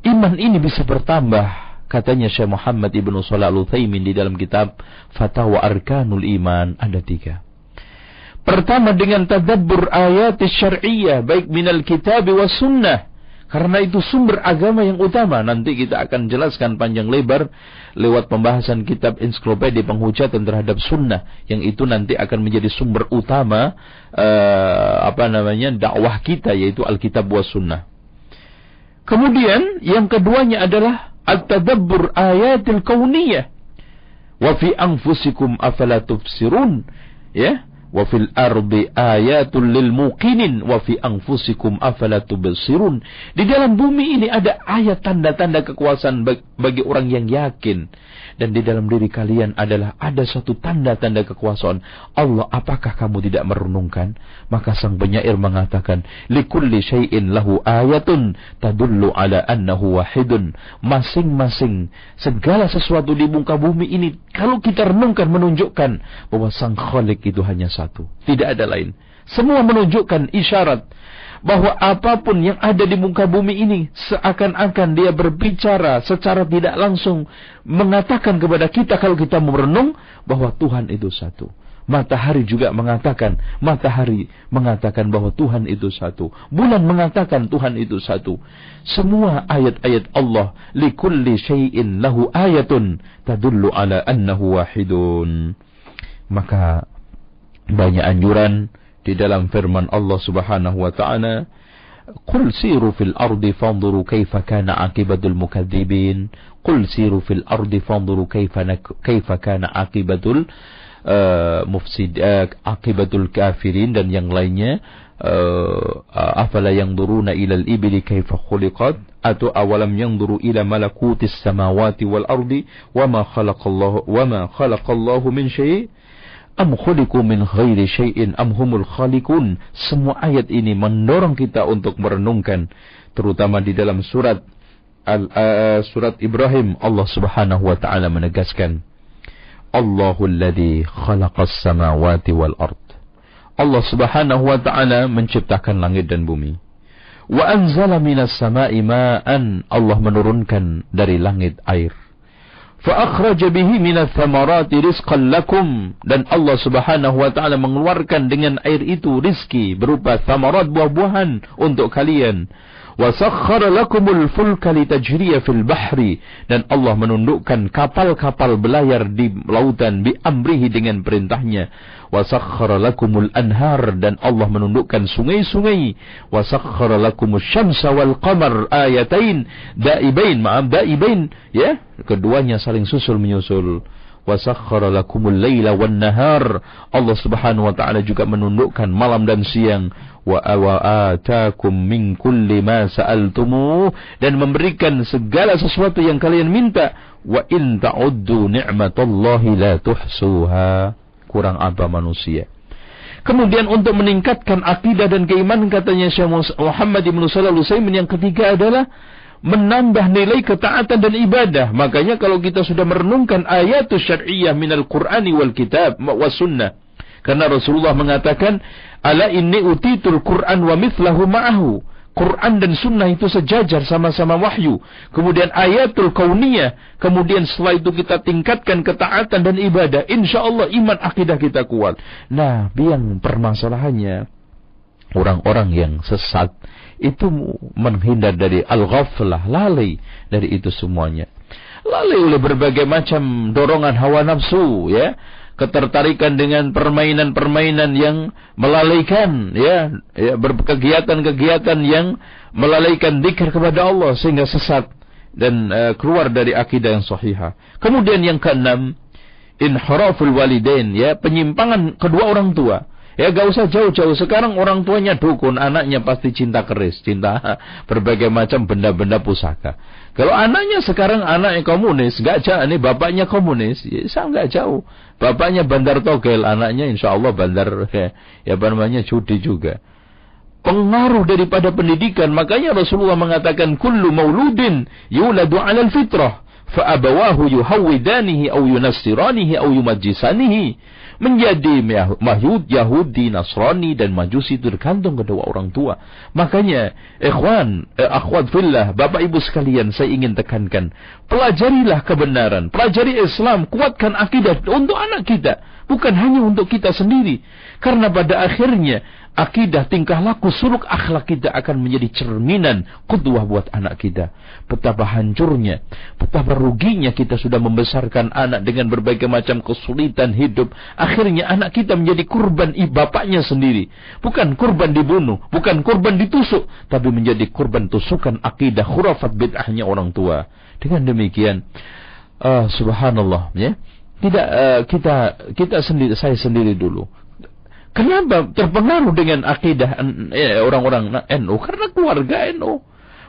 iman ini bisa bertambah Katanya Syekh Muhammad Ibnu Shalih Al-Utsaimin di dalam kitab Fatwa Arkanul Iman ada tiga. Pertama dengan tadabbur ayat syar'iyyah baik minal kitab wa sunnah. Karena itu sumber agama yang utama. Nanti kita akan jelaskan panjang lebar lewat pembahasan kitab ensiklopedia penghujatan terhadap sunnah. Yang itu nanti akan menjadi sumber utama uh, apa namanya dakwah kita yaitu Alkitab wa sunnah. Kemudian yang keduanya adalah at-tadabbur ayatil kauniyah. Wa fi anfusikum afala tubsirun. Ya? Wa fil fi anfusikum afala tubsirun. Di dalam bumi ini ada ayat tanda-tanda kekuasaan bagi orang yang yakin dan di dalam diri kalian adalah ada satu tanda-tanda kekuasaan. Allah apakah kamu tidak merenungkan? Maka sang penyair mengatakan likulli syai'in lahu ayatun tadullu ala annahu wahidun. Masing-masing segala sesuatu di muka bumi ini kalau kita renungkan menunjukkan bahwa sang khalik itu hanya satu. Tidak ada lain. Semua menunjukkan isyarat bahwa apa pun yang ada di muka bumi ini seakan-akan dia berbicara secara tidak langsung mengatakan kepada kita kalau kita merenung bahwa Tuhan itu satu. Matahari juga mengatakan, matahari mengatakan bahwa Tuhan itu satu. Bulan mengatakan Tuhan itu satu. Semua ayat-ayat Allah, likulli syai'in lahu ayatun tadullu ala annahu wahidun. Maka banyak anjuran di dalam firman Allah Subhanahu wa taala قل سيروا في الأرض فانظروا كيف كان عاقبة المكذبين قل سيروا في الأرض فانظروا كيف كيف كان عاقبة المفسد عاقبة الكافرين dan yang lainnya afala yanzuruna ila al-ibli kaifa khuliqat atau awalam yanzuru ila malakutis samawati wal ardi wama khalaqallahu wama khalaqallahu min syai' Am khuliqu min ghairi syai'in am humul khaliqun. Semua ayat ini mendorong kita untuk merenungkan terutama di dalam surat al uh, surat Ibrahim Allah Subhanahu wa taala menegaskan Allahul ladzi khalaqas samawati wal ard. Allah Subhanahu wa taala menciptakan langit dan bumi. Wa anzala minas sama'i ma'an. Allah menurunkan dari langit air. فأخرج به من الثمرات رزقا لكم dan Allah Subhanahu wa taala mengeluarkan dengan air itu rizki berupa thamarat buah-buahan untuk kalian وَسَخَّرَ لَكُمُ الْفُلْكَ لِتَجْرِيَ فِي الْبَحْرِ dan Allah menundukkan kapal-kapal belayar di lautan bi amrihi dengan perintahnya وَسَخَّرَ لَكُمُ الْأَنْهَارِ dan Allah menundukkan sungai-sungai وَسَخَّرَ لَكُمُ الشَّمْسَ وَالْقَمَرِ ayatain daibain maaf daibain ya keduanya saling susul menyusul wasakhkhara lakumul laila wan nahar Allah Subhanahu wa taala juga menundukkan malam dan siang atakum min kulli ma sa'altumu dan memberikan segala sesuatu yang kalian minta wa in ta'uddu ni'matallahi la tuhsuha kurang apa manusia Kemudian untuk meningkatkan akidah dan keimanan katanya Syekh Muhammad Ibn Salah yang ketiga adalah menambah nilai ketaatan dan ibadah. Makanya kalau kita sudah merenungkan ayat syar'iyyah minal Qur'ani wal kitab wa sunnah. Karena Rasulullah mengatakan, Ala inni utitul Qur'an wa mithlahu ma'ahu. Quran dan sunnah itu sejajar sama-sama wahyu. Kemudian ayatul kauniyah. Kemudian setelah itu kita tingkatkan ketaatan dan ibadah. Insya Allah iman akidah kita kuat. Nah, yang permasalahannya. Orang-orang yang sesat itu menghindar dari al-ghaflah, lalai dari itu semuanya. Lalai oleh berbagai macam dorongan hawa nafsu, ya, ketertarikan dengan permainan-permainan yang melalaikan, ya, ya berkegiatan-kegiatan yang melalaikan zikir kepada Allah sehingga sesat dan uh, keluar dari akidah yang sahihah. Kemudian yang keenam, inharaful walidain, ya, penyimpangan kedua orang tua Ya gak usah jauh-jauh. Sekarang orang tuanya dukun, anaknya pasti cinta keris, cinta berbagai macam benda-benda pusaka. Kalau anaknya sekarang anaknya komunis, gak jauh, ini bapaknya komunis, ya saya gak jauh. Bapaknya bandar togel, anaknya insya Allah bandar, ya, ya apa namanya, judi juga. Pengaruh daripada pendidikan, makanya Rasulullah mengatakan, Kullu mauludin yuladu alal fitrah, fa'abawahu yuhawidanihi au yunassiranihi au yumajisanihi menjadi Yahudi, Nasrani dan Majusi itu tergantung kedua orang tua. Makanya, ikhwan, eh, akhwat fillah, Bapak Ibu sekalian, saya ingin tekankan, pelajarilah kebenaran, pelajari Islam, kuatkan akidah untuk anak kita, bukan hanya untuk kita sendiri. Karena pada akhirnya akidah, tingkah laku, suluk akhlak kita akan menjadi cerminan kudwah buat anak kita. Betapa hancurnya, betapa ruginya kita sudah membesarkan anak dengan berbagai macam kesulitan hidup. Akhirnya anak kita menjadi kurban bapaknya sendiri. Bukan kurban dibunuh, bukan kurban ditusuk, tapi menjadi kurban tusukan akidah khurafat bid'ahnya orang tua. Dengan demikian, uh, subhanallah ya. Tidak uh, kita kita sendiri saya sendiri dulu Kenapa terpengaruh dengan akidah eh, orang-orang NU? Karena keluarga NU.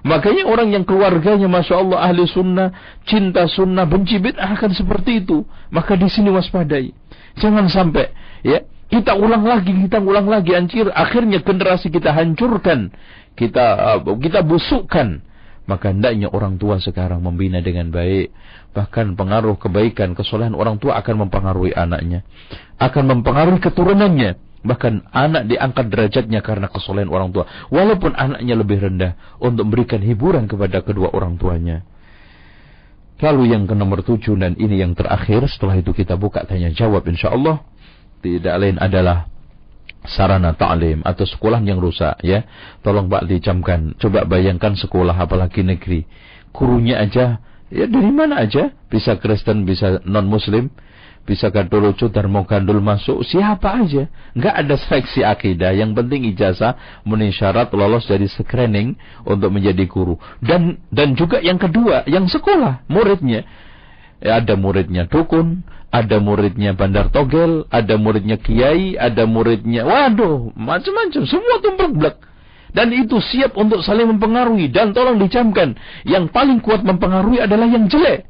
Makanya orang yang keluarganya Masya Allah ahli sunnah, cinta sunnah, benci bid'ah akan seperti itu. Maka di sini waspadai. Jangan sampai ya kita ulang lagi, kita ulang lagi anjir. Akhirnya generasi kita hancurkan, kita uh, kita busukkan. Maka hendaknya orang tua sekarang membina dengan baik. Bahkan pengaruh kebaikan, kesolehan orang tua akan mempengaruhi anaknya. Akan mempengaruhi keturunannya Bahkan anak diangkat derajatnya karena kesolehan orang tua. Walaupun anaknya lebih rendah. Untuk memberikan hiburan kepada kedua orang tuanya. Lalu yang ke nomor tujuh dan ini yang terakhir. Setelah itu kita buka tanya jawab insya Allah. Tidak lain adalah sarana ta'lim atau sekolah yang rusak ya. Tolong Pak dicamkan. Coba bayangkan sekolah apalagi negeri. Gurunya aja ya dari mana aja bisa Kristen bisa non Muslim bisa gandul dan mau gandul masuk siapa aja. Nggak ada seleksi akidah. Yang penting ijazah memenuhi syarat lolos dari screening untuk menjadi guru. Dan dan juga yang kedua yang sekolah muridnya. Ya, ada muridnya dukun ada muridnya bandar togel ada muridnya kiai ada muridnya waduh macam-macam. Semua tumpuk blek dan itu siap untuk saling mempengaruhi. Dan tolong dicamkan yang paling kuat mempengaruhi adalah yang jelek.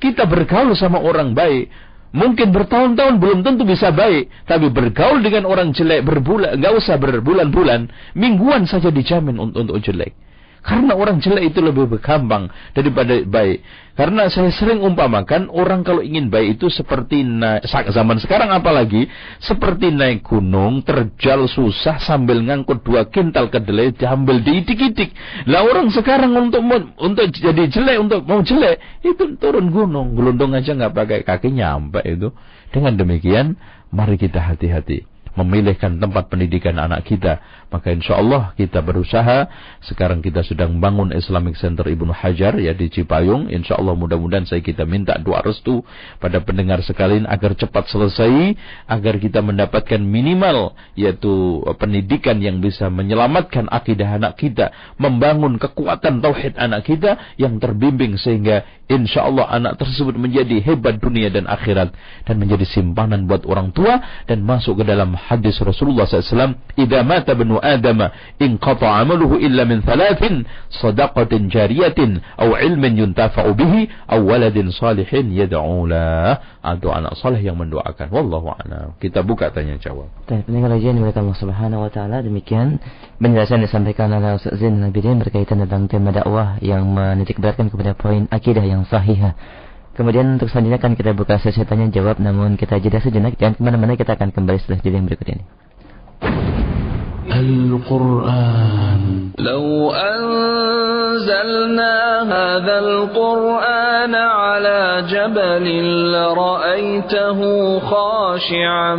Kita bergaul sama orang baik Mungkin bertahun-tahun belum tentu bisa baik, tapi bergaul dengan orang jelek berbulan, nggak usah berbulan-bulan, mingguan saja dijamin untuk, untuk jelek. Karena orang jelek itu lebih gampang daripada baik. Karena saya sering umpamakan orang kalau ingin baik itu seperti naik, zaman sekarang apalagi seperti naik gunung terjal susah sambil ngangkut dua kintal kedelai diambil diidik-idik. Lah orang sekarang untuk untuk jadi jelek untuk mau jelek itu turun gunung, gelundung aja nggak pakai kaki nyampe itu. Dengan demikian mari kita hati-hati memilihkan tempat pendidikan anak kita. Maka insya Allah kita berusaha. Sekarang kita sedang bangun Islamic Center Ibnu Hajar ya di Cipayung. Insya Allah mudah-mudahan saya kita minta doa restu pada pendengar sekalian agar cepat selesai. Agar kita mendapatkan minimal yaitu pendidikan yang bisa menyelamatkan akidah anak kita. Membangun kekuatan tauhid anak kita yang terbimbing sehingga insya Allah anak tersebut menjadi hebat dunia dan akhirat. Dan menjadi simpanan buat orang tua dan masuk ke dalam hadis Rasulullah SAW, "Idza mata benu Adam, inqata 'amaluhu illa min thalathin, sadaqatin jariyatin aw ilmin yuntafa'u bihi aw waladin salihin yad'u lah." Atau anak saleh yang mendoakan. Wallahu a'lam. Kita buka tanya jawab. Pendengar yang dimuliakan Allah Subhanahu wa taala, demikian penjelasan disampaikan oleh Ustaz Zain Nabidin berkaitan tentang tema dakwah yang menitik beratkan kepada poin akidah yang sahih. Kemudian untuk selanjutnya akan kita buka sesi tanya jawab namun kita jeda sejenak jangan ke mana-mana kita akan kembali setelah jeda yang berikut ini. القرآن. لو أنزلنا هذا القرآن على جبل لرأيته خاشعا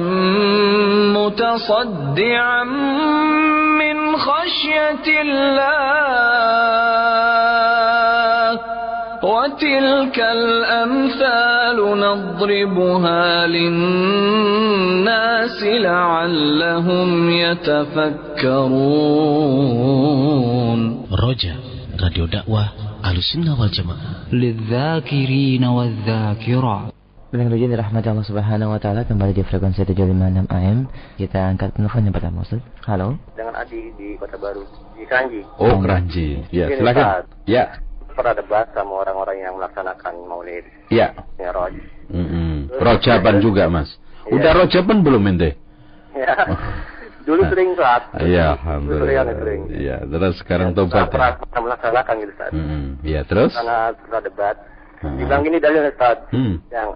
متصدعا من خشية الله. وتلك الأمثال نضربها للناس لعلهم يتفكرون رجاء راديو دعوة على السنة والجماعة للذاكرين والذاكرات Dengan ujian rahmat Allah Subhanahu wa taala kembali di frekuensi 756 AM. Kita angkat telepon yang pertama Ustaz. Halo. Dengan Adi di Kota Baru, di Kranji. Oh, Kranji. Ya, silakan. Ya pernah debat sama orang-orang yang melaksanakan maulid. Iya. Ya, Roj. Mm -hmm. Rojaban juga, Mas. Ya. Udah rojaban belum ente? Ya. Dulu sering saat. Iya, alhamdulillah. Sering, Iya, terus sekarang ya, tobat. Pernah, pernah melaksanakan gitu. Mm -hmm. Iya, terus? Karena pernah debat. Hmm. Dibilang gini dalil Ustaz. Hmm. Yang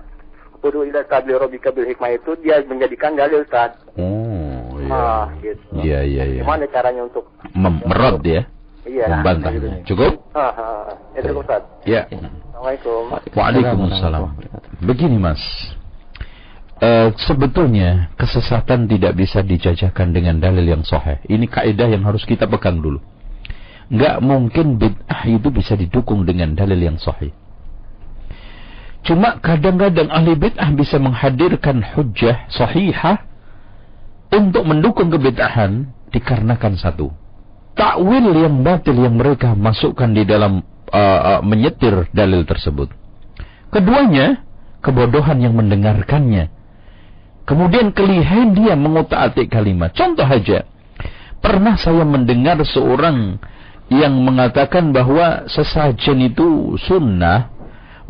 Kudu ila tabli robika bil hikmah itu dia menjadikan dalil Ustaz. Oh, iya. Ah, gitu. Iya, iya, iya. Gimana caranya untuk merot ya? Iya. Membantahnya. Cukup? Ah, ah. Itu Ustaz. Ya. Assalamualaikum. Waalaikumsalam. Begini Mas. Uh, sebetulnya kesesatan tidak bisa dijajakan dengan dalil yang sahih. Ini kaidah yang harus kita pegang dulu. Enggak mungkin bid'ah itu bisa didukung dengan dalil yang sahih. Cuma kadang-kadang ahli bid'ah bisa menghadirkan hujjah sahihah untuk mendukung kebid'ahan dikarenakan satu takwil yang batil yang mereka masukkan di dalam uh, uh, menyetir dalil tersebut. Keduanya, kebodohan yang mendengarkannya. Kemudian kelihayan dia mengutak-atik kalimat. Contoh saja, pernah saya mendengar seorang yang mengatakan bahwa sesajen itu sunnah,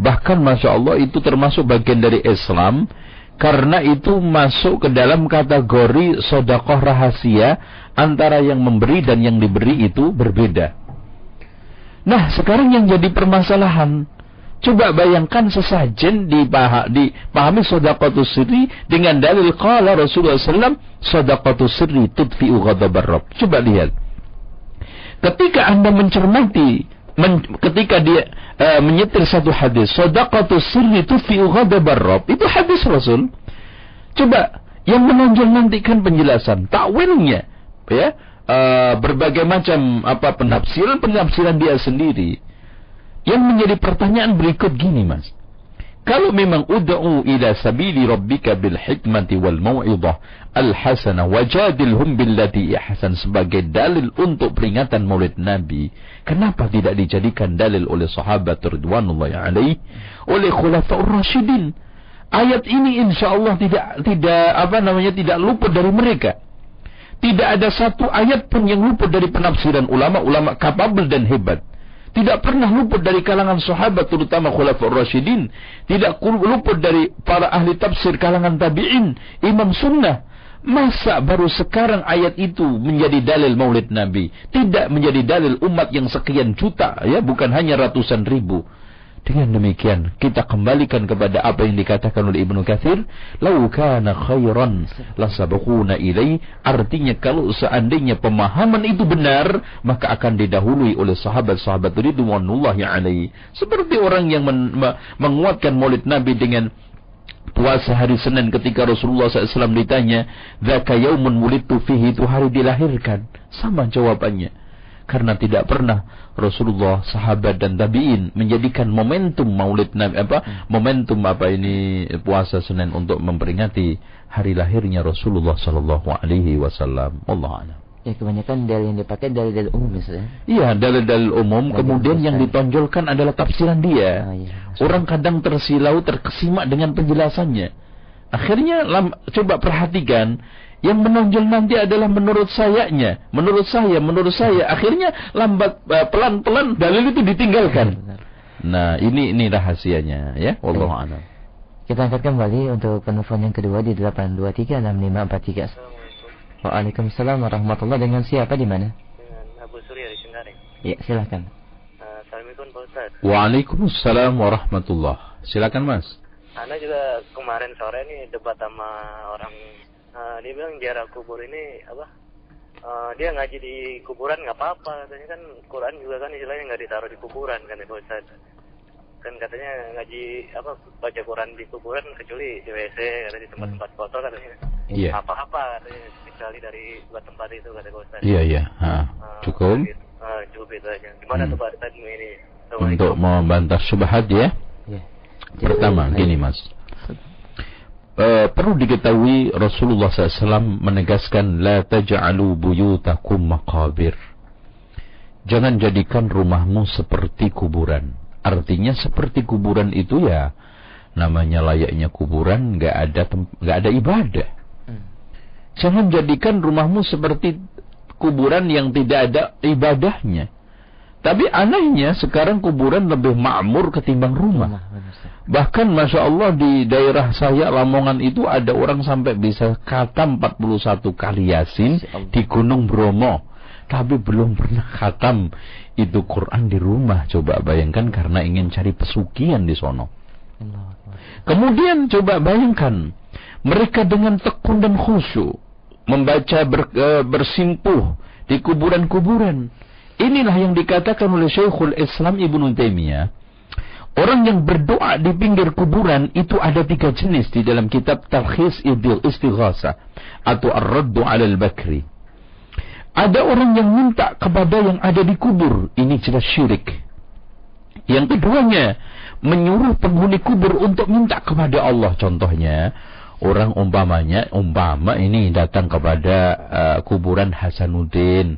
bahkan masya Allah itu termasuk bagian dari Islam, karena itu masuk ke dalam kategori sodakoh rahasia antara yang memberi dan yang diberi itu berbeda. Nah, sekarang yang jadi permasalahan, coba bayangkan sesajen dipahami, sodakotus sirri dengan dalil qala Rasulullah SAW, sodakotus sirri tudfi'u ghadabar. Coba lihat. Ketika Anda mencermati, men, ketika dia uh, menyetir satu hadis, sadaqatu sirri tufi'u ghadabar. Itu hadis Rasul. Coba yang menonjol nantikan penjelasan, takwilnya, ya, uh, berbagai macam apa penafsiran penafsiran dia sendiri. Yang menjadi pertanyaan berikut gini, Mas. Kalau memang ud'u ila sabili rabbika bil hikmati wal mau'izah al hasanah wajadilhum billati ihsan sebagai dalil untuk peringatan Maulid Nabi, kenapa tidak dijadikan dalil oleh sahabat radhiyallahu alaihi oleh khulafaur rasyidin? Ayat ini insya Allah tidak tidak apa namanya tidak luput dari mereka. Tidak ada satu ayat pun yang luput dari penafsiran ulama-ulama kapabel dan hebat. Tidak pernah luput dari kalangan sahabat terutama khulafaur rasyidin. Tidak luput dari para ahli tafsir kalangan tabi'in, imam sunnah. Masa baru sekarang ayat itu menjadi dalil maulid Nabi? Tidak menjadi dalil umat yang sekian juta, ya bukan hanya ratusan ribu. Dengan demikian, kita kembalikan kepada apa yang dikatakan oleh Ibnu Katsir, "Lau kana khairan lasabaquna ilai." Artinya kalau seandainya pemahaman itu benar, maka akan didahului oleh sahabat-sahabat ridwanullahi alaihi. Seperti orang yang men menguatkan Maulid Nabi dengan puasa hari Senin ketika Rasulullah SAW ditanya, "Dzaka yaumun wulidtu fihi?" Itu hari dilahirkan. Sama jawabannya karena tidak pernah Rasulullah, sahabat dan tabiin menjadikan momentum Maulid Nabi apa hmm. momentum apa ini puasa Senin untuk memperingati hari lahirnya Rasulullah sallallahu alaihi wasallam. Allah a'lam. Ya kebanyakan dalil yang dipakai dalil-dalil umum misalnya. Iya, dalil-dalil umum. Dalil kemudian yang ditonjolkan adalah tafsiran dia. Oh, iya. Orang kadang tersilau, terkesima dengan penjelasannya. Akhirnya coba perhatikan yang menonjol nanti adalah menurut sayanya, menurut saya, menurut saya. Akhirnya lambat eh, pelan-pelan dalil itu ditinggalkan. Nah, ini ini rahasianya ya. Wallahu a'lam. Kita angkat kembali untuk penelpon yang kedua di 8236543. Waalaikumsalam warahmatullahi Dengan siapa di mana? Dengan Abu Surya di Singkaring. Ya, silakan. Uh, Assalamualaikum Pak Ustaz. Waalaikumsalam warahmatullahi Silakan Mas. Ana juga kemarin sore nih debat sama orang uh, dia bilang jarak kubur ini apa uh, dia ngaji di kuburan nggak apa-apa katanya kan Quran juga kan istilahnya nggak ditaruh di kuburan kan ya Ustaz kan katanya ngaji apa baca Quran di kuburan kecuali di WC atau di tempat-tempat hmm. kotor katanya iya. apa-apa katanya kecuali dari dua tempat itu kata Ustaz iya iya. Uh, cukup gitu. uh, cukup itu aja gimana hmm. tuh Pak tadi ini untuk membantah subhat ya, ya. pertama gini mas Uh, perlu diketahui Rasulullah SAW menegaskan la taj'alu buyutakum maqabir. Jangan jadikan rumahmu seperti kuburan. Artinya seperti kuburan itu ya namanya layaknya kuburan nggak ada nggak ada ibadah. Hmm. Jangan jadikan rumahmu seperti kuburan yang tidak ada ibadahnya. Tapi anehnya sekarang kuburan lebih makmur ketimbang rumah. Bahkan Masya Allah di daerah saya Lamongan itu ada orang sampai bisa khatam 41 kali Yasin di Gunung Bromo. Tapi belum pernah khatam itu Quran di rumah. Coba bayangkan karena ingin cari pesugihan di sono. Kemudian coba bayangkan mereka dengan tekun dan khusyuk membaca ber, uh, bersimpuh di kuburan-kuburan Inilah yang dikatakan oleh Syekhul Islam Ibnu Taimiyah. Orang yang berdoa di pinggir kuburan itu ada tiga jenis di dalam kitab Talkhis Idil Istighasa atau Ar-Raddu 'alal Bakri. Ada orang yang minta kepada yang ada di kubur, ini jelas syirik. Yang keduanya, menyuruh penghuni kubur untuk minta kepada Allah. Contohnya, orang umpamanya, umpama ini datang kepada uh, kuburan Hasanuddin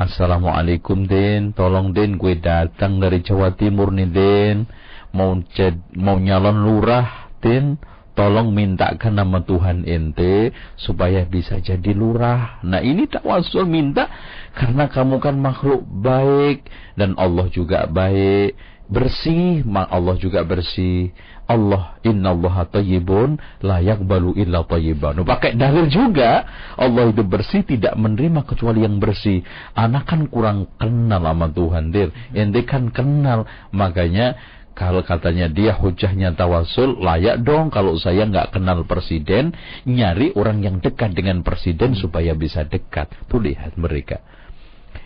Assalamualaikum Din, tolong Din gue datang dari Jawa Timur nih Din, mau ced, mau nyalon lurah Din, tolong mintakan nama Tuhan ente supaya bisa jadi lurah. Nah ini tak wasul minta karena kamu kan makhluk baik dan Allah juga baik, bersih, Allah juga bersih. Allah inna Allah tayyibun layak balu illa tayyiban. Pakai dalil juga Allah itu bersih tidak menerima kecuali yang bersih. Anak kan kurang kenal sama Tuhan dir. Ente kan kenal makanya kalau katanya dia hujahnya tawasul layak dong kalau saya nggak kenal presiden nyari orang yang dekat dengan presiden supaya bisa dekat. Tuh lihat mereka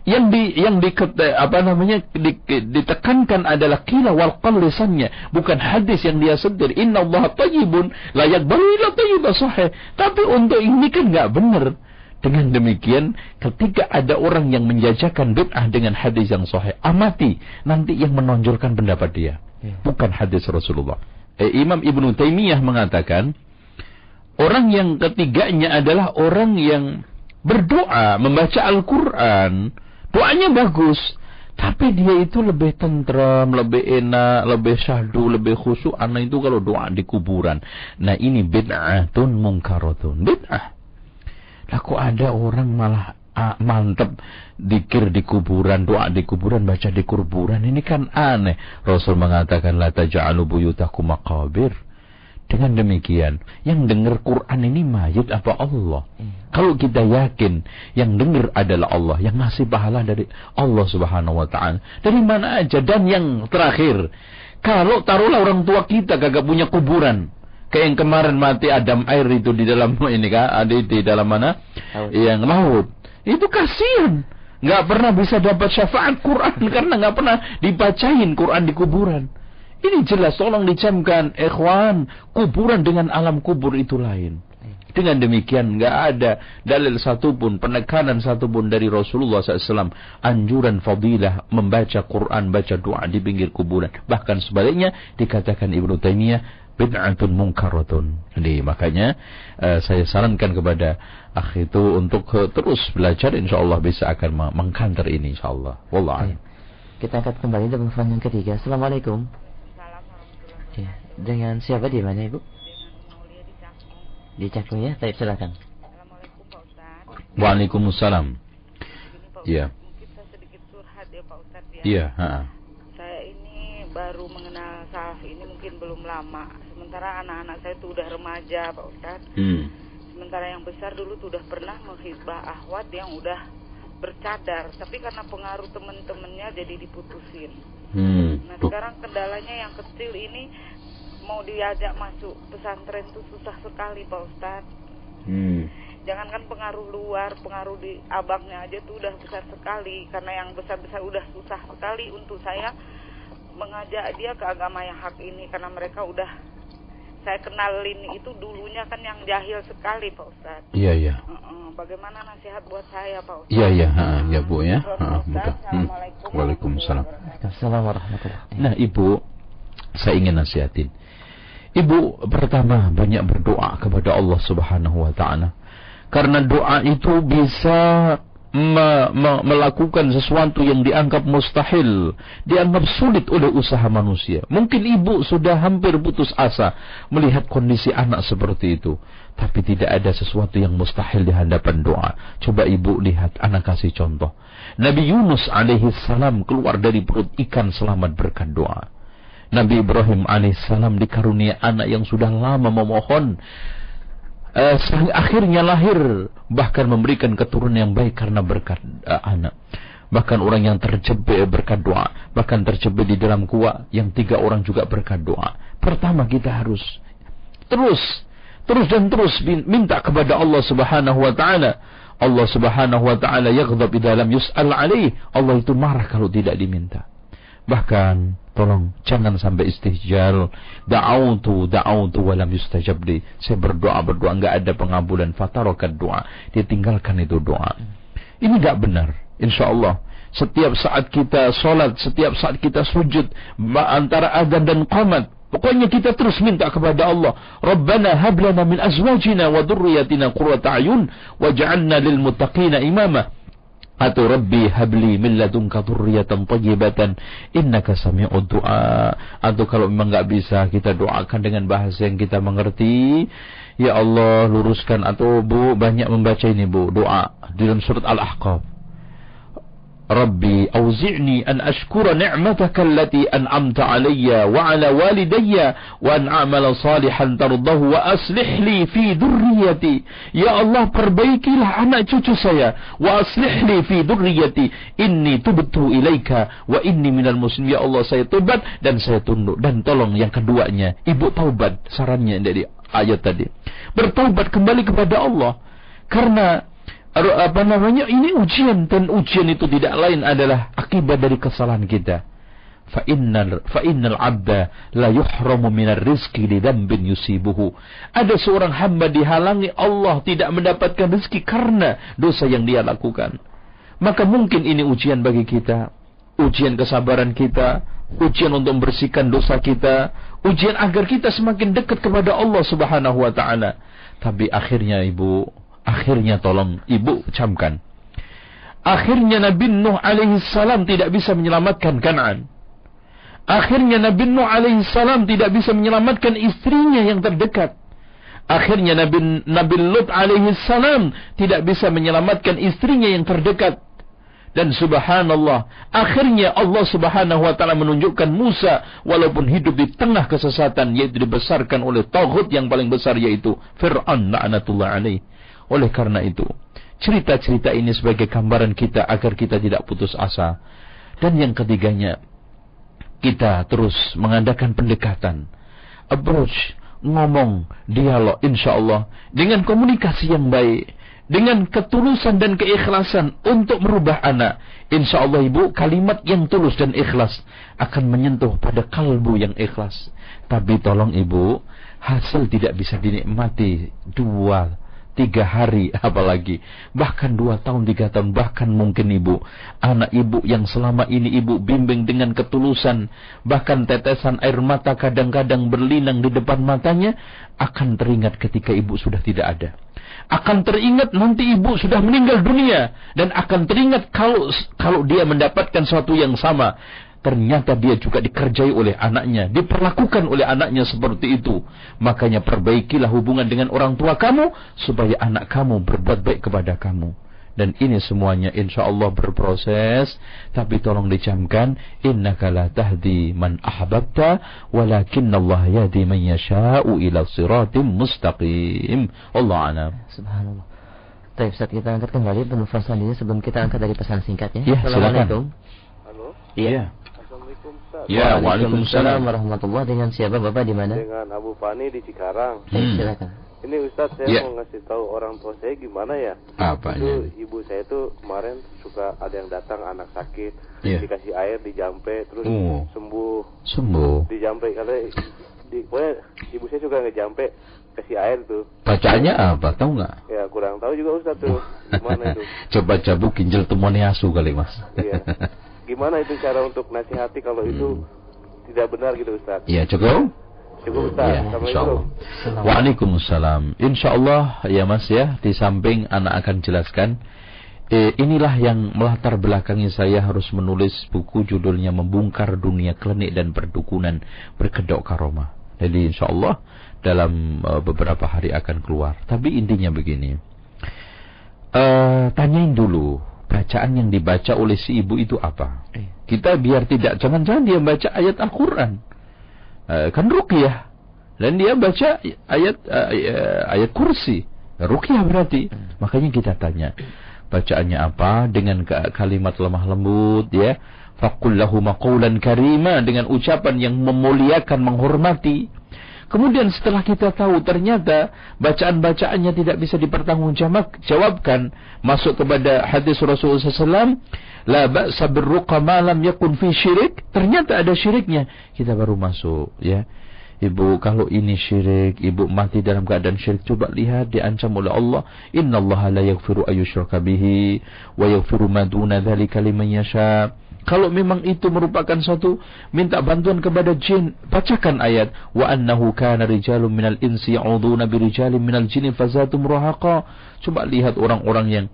yang di yang di apa namanya di, ditekankan adalah kila wal lisannya. Bukan hadis yang dia sedir inna Allah tayyibun la yaqbalu illa tayyiban sahih. Tapi untuk ini kan nggak benar. Dengan demikian ketika ada orang yang menjajakan bid'ah dengan hadis yang sahih amati. Nanti yang menonjolkan pendapat dia. Ya. bukan hadis Rasulullah. Eh, Imam Ibnu Taimiyah mengatakan orang yang ketiganya adalah orang yang berdoa membaca Al-Qur'an Doanya bagus. Tapi dia itu lebih tentram, lebih enak, lebih syahdu, lebih khusyuk. Anak itu kalau doa di kuburan. Nah ini bid'atun mungkaratun. Bid'ah. Lah kok ada orang malah ah, mantep dikir di kuburan, doa di kuburan, baca di kuburan. Ini kan aneh. Rasul mengatakan la taj'alu buyutakum maqabir. Dengan demikian, yang dengar Quran ini mayat apa Allah? Hmm. Kalau kita yakin yang dengar adalah Allah, yang ngasih pahala dari Allah Subhanahu wa taala. Dari mana aja dan yang terakhir, kalau taruhlah orang tua kita kagak punya kuburan, kayak yang kemarin mati Adam air itu di dalam ini kan, ada di dalam mana? Laut. Yang laut. Itu kasihan. Nggak pernah bisa dapat syafaat Quran karena nggak pernah dibacain Quran di kuburan. Ini jelas tolong dicamkan ikhwan, kuburan dengan alam kubur itu lain. Dengan demikian nggak ada dalil satupun, penekanan satupun dari Rasulullah SAW. Anjuran fadilah membaca Quran, baca doa di pinggir kuburan. Bahkan sebaliknya dikatakan Ibnu Taimiyah bid'atun munkaratun. Jadi makanya uh, saya sarankan kepada akh itu untuk uh, terus belajar insyaallah bisa akan mengkanter ini insyaallah. Wallah. Kita angkat kembali dengan yang ketiga. Assalamualaikum. Ya. Dengan siapa di mana Ibu? Di Cakung ya, Baik, silakan. Assalamualaikum Pak Ustaz. Waalaikumsalam. Iya. Mungkin saya sedikit surhat ya Pak Ustaz ya. Iya, Saya ini baru mengenal salaf ini mungkin belum lama. Sementara anak-anak saya itu udah remaja Pak Ustaz. Hmm. Sementara yang besar dulu tuh udah pernah menghibah ahwat yang udah bercadar, tapi karena pengaruh temen-temennya jadi diputusin. Hmm. Nah sekarang kendalanya yang kecil ini mau diajak masuk pesantren tuh susah sekali Pak Ustadz. Hmm. Jangankan pengaruh luar, pengaruh di abangnya aja tuh udah besar sekali. Karena yang besar-besar udah susah sekali untuk saya mengajak dia ke agama yang hak ini. Karena mereka udah saya kenalin itu dulunya kan yang jahil sekali Pak Ustadz. Iya iya. Uh -uh. Bagaimana nasihat buat saya Pak Ustadz? Iya iya, ya Bu ya. Uh, Assalamualaikum. Hmm. Waalaikumsalam. Assalamualaikum Nah Ibu, saya ingin nasihatin. Ibu pertama banyak berdoa kepada Allah Subhanahu wa taala. Karena doa itu bisa me, me, melakukan sesuatu yang dianggap mustahil, dianggap sulit oleh usaha manusia. Mungkin ibu sudah hampir putus asa melihat kondisi anak seperti itu, tapi tidak ada sesuatu yang mustahil di hadapan doa. Coba ibu lihat, anak kasih contoh. Nabi Yunus alaihi salam keluar dari perut ikan selamat berkat doa. Nabi Ibrahim alaihissalam dikarunia anak yang sudah lama memohon uh, akhirnya lahir bahkan memberikan keturunan yang baik karena berkat uh, anak. Bahkan orang yang terjebak berkat doa bahkan terjebak di dalam kuah yang tiga orang juga berkat doa. Pertama kita harus terus terus dan terus minta kepada Allah Subhanahu wa taala. Allah Subhanahu wa taala yaghdab dalam yus'al alaih. Allah itu marah kalau tidak diminta. Bahkan Tolong jangan sampai istihjal. Da'autu da'autu walam yustajab li. Saya berdoa berdoa enggak ada pengabulan fatarokat doa. Dia tinggalkan itu doa. Ini enggak benar. Insya Allah. Setiap saat kita sholat, setiap saat kita sujud, antara adzan dan qamat, Pokoknya kita terus minta kepada Allah. Rabbana hablana min azwajina wa dhurriyyatina qurrata ayun waj'alna lil muttaqina imama atau Rabbi habli min ladunka dzurriyyatan thayyibatan innaka sami'ud du'a. Atau kalau memang enggak bisa kita doakan dengan bahasa yang kita mengerti. Ya Allah luruskan. Atau Bu banyak membaca ini Bu. Doa. Di dalam surat Al-Ahqaf Rabbi auzi'ni an ashkura ni'mataka allati an'amta alayya wa ala walidayya wa an a'mala salihan tardahu wa aslih li fi durriyati. Ya Allah perbaikilah anak cucu saya. Wa aslih li fi durriyati. Inni tubtu ilaika wa inni minal muslim. Ya Allah saya tobat dan saya tunduk. Dan tolong yang keduanya. Ibu taubat. Sarannya dari ayat tadi. Bertaubat kembali kepada Allah. Karena apa namanya? Ini ujian dan ujian itu tidak lain adalah akibat dari kesalahan kita. Fa innal fa abda la yuhramu minar rizqi li dhanbin yusibuhu. Ada seorang hamba dihalangi Allah tidak mendapatkan rezeki karena dosa yang dia lakukan. Maka mungkin ini ujian bagi kita ujian kesabaran kita ujian untuk membersihkan dosa kita ujian agar kita semakin dekat kepada Allah Subhanahu wa taala. Tapi akhirnya ibu Akhirnya tolong ibu camkan. Akhirnya Nabi Nuh alaihi salam tidak bisa menyelamatkan Kan'an. Akhirnya Nabi Nuh alaihi salam tidak bisa menyelamatkan istrinya yang terdekat. Akhirnya Nabi Nabi Lut alaihi salam tidak bisa menyelamatkan istrinya yang terdekat. Dan subhanallah, akhirnya Allah subhanahu wa ta'ala menunjukkan Musa walaupun hidup di tengah kesesatan yaitu dibesarkan oleh Tauhud yang paling besar yaitu Fir'aun la'anatullah alaih. Oleh karena itu, cerita-cerita ini sebagai gambaran kita agar kita tidak putus asa. Dan yang ketiganya, kita terus mengadakan pendekatan, approach, ngomong, dialog, insya Allah, dengan komunikasi yang baik, dengan ketulusan dan keikhlasan untuk merubah anak. Insya Allah ibu, kalimat yang tulus dan ikhlas akan menyentuh pada kalbu yang ikhlas. Tapi tolong ibu, hasil tidak bisa dinikmati dua tiga hari apalagi. Bahkan dua tahun tiga tahun bahkan mungkin ibu. Anak ibu yang selama ini ibu bimbing dengan ketulusan. Bahkan tetesan air mata kadang-kadang berlinang di depan matanya akan teringat ketika ibu sudah tidak ada. Akan teringat nanti ibu sudah meninggal dunia. Dan akan teringat kalau kalau dia mendapatkan sesuatu yang sama ternyata dia juga dikerjai oleh anaknya, diperlakukan oleh anaknya seperti itu. Makanya perbaikilah hubungan dengan orang tua kamu supaya anak kamu berbuat baik kepada kamu. Dan ini semuanya insya Allah berproses. Tapi tolong dicamkan. Innaka la tahdi man ahbabta. Walakin Allah yadi man yasha'u ila siratim mustaqim. Allah anam. Subhanallah. Baik, Ustaz kita angkat kembali penelpon selanjutnya sebelum kita angkat dari pesan singkatnya. Ya, Assalamualaikum. Halo. Iya. Ustaz. Ya, Waalaikumsalam. warahmatullahi Dengan siapa Bapak di mana? Dengan Abu Fani di Cikarang. Hmm. Silakan. Ini Ustaz saya Ya. mau ngasih tahu orang tua saya gimana ya. Apanya? Itu ibu saya tuh kemarin suka ada yang datang anak sakit, Iya. dikasih air dijampe terus Oh. sembuh. Sembuh. Dijampe karena di pokoknya ibu saya suka ngejampe kasih air tuh. Bacaannya apa? Tahu nggak? Ya kurang tahu juga Ustaz tuh gimana itu. Coba cabut ginjal temoniasu kali mas. Iya. Gimana itu cara untuk nasihati kalau itu tidak benar gitu Ustaz? Iya cukup. Cukup Ustaz. Ya, Assalamualaikum. insyaallah. Waalaikumsalam. Insyaallah ya Mas ya, di samping anak akan jelaskan eh, inilah yang melatar belakangi saya harus menulis buku judulnya Membongkar Dunia Klinik dan Perdukunan Berkedok Karomah. Jadi insyaallah dalam eh, beberapa hari akan keluar. Tapi intinya begini. Eh, tanyain dulu bacaan yang dibaca oleh si ibu itu apa. Kita biar tidak jangan-jangan dia baca ayat Al-Qur'an. Eh, kan ruqyah. Dan dia baca ayat eh, ayat kursi. Ruqyah berarti. Makanya kita tanya bacaannya apa dengan ka- kalimat lemah lembut ya? Faqul lahu maqaulan karima dengan ucapan yang memuliakan menghormati Kemudian setelah kita tahu ternyata bacaan-bacaannya tidak bisa dipertanggungjawabkan masuk kepada hadis Rasulullah SAW la ba'sa birruqa ma lam yakun fi syirik ternyata ada syiriknya kita baru masuk ya Ibu kalau ini syirik, ibu mati dalam keadaan syirik, coba lihat diancam oleh Allah. Inna Allah la yaghfiru ayyushraka bihi wa yaghfiru ma duna dzalika liman yasha. Kalau memang itu merupakan suatu minta bantuan kepada jin, bacakan ayat wa annahu kana rijalun minal insi ya'uduna birijalin minal jinni fazatum rahaqa. Coba lihat orang-orang yang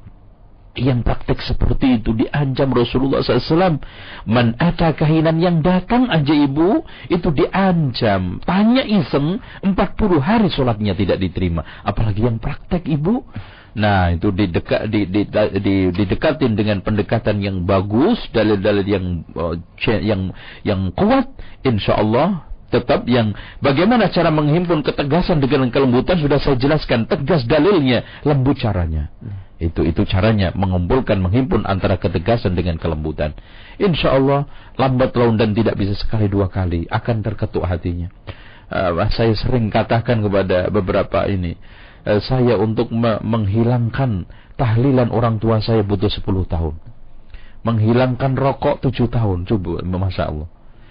yang praktek seperti itu diancam Rasulullah SAW. Man ada kahinan yang datang aja ibu, itu diancam. Tanya iseng, 40 hari sholatnya tidak diterima. Apalagi yang praktek ibu. Nah, itu didekat, di, di, di, didekatin dengan pendekatan yang bagus, dalil-dalil yang ce- yang yang kuat, insya Allah tetap yang bagaimana cara menghimpun ketegasan dengan kelembutan sudah saya jelaskan. Tegas dalilnya lembut caranya. Itu itu caranya mengumpulkan menghimpun antara ketegasan dengan kelembutan. Insya Allah lambat laun dan tidak bisa sekali dua kali akan terketuk hatinya. Uh, saya sering katakan kepada beberapa ini saya untuk me- menghilangkan tahlilan orang tua saya butuh 10 tahun menghilangkan rokok 7 tahun coba masya Allah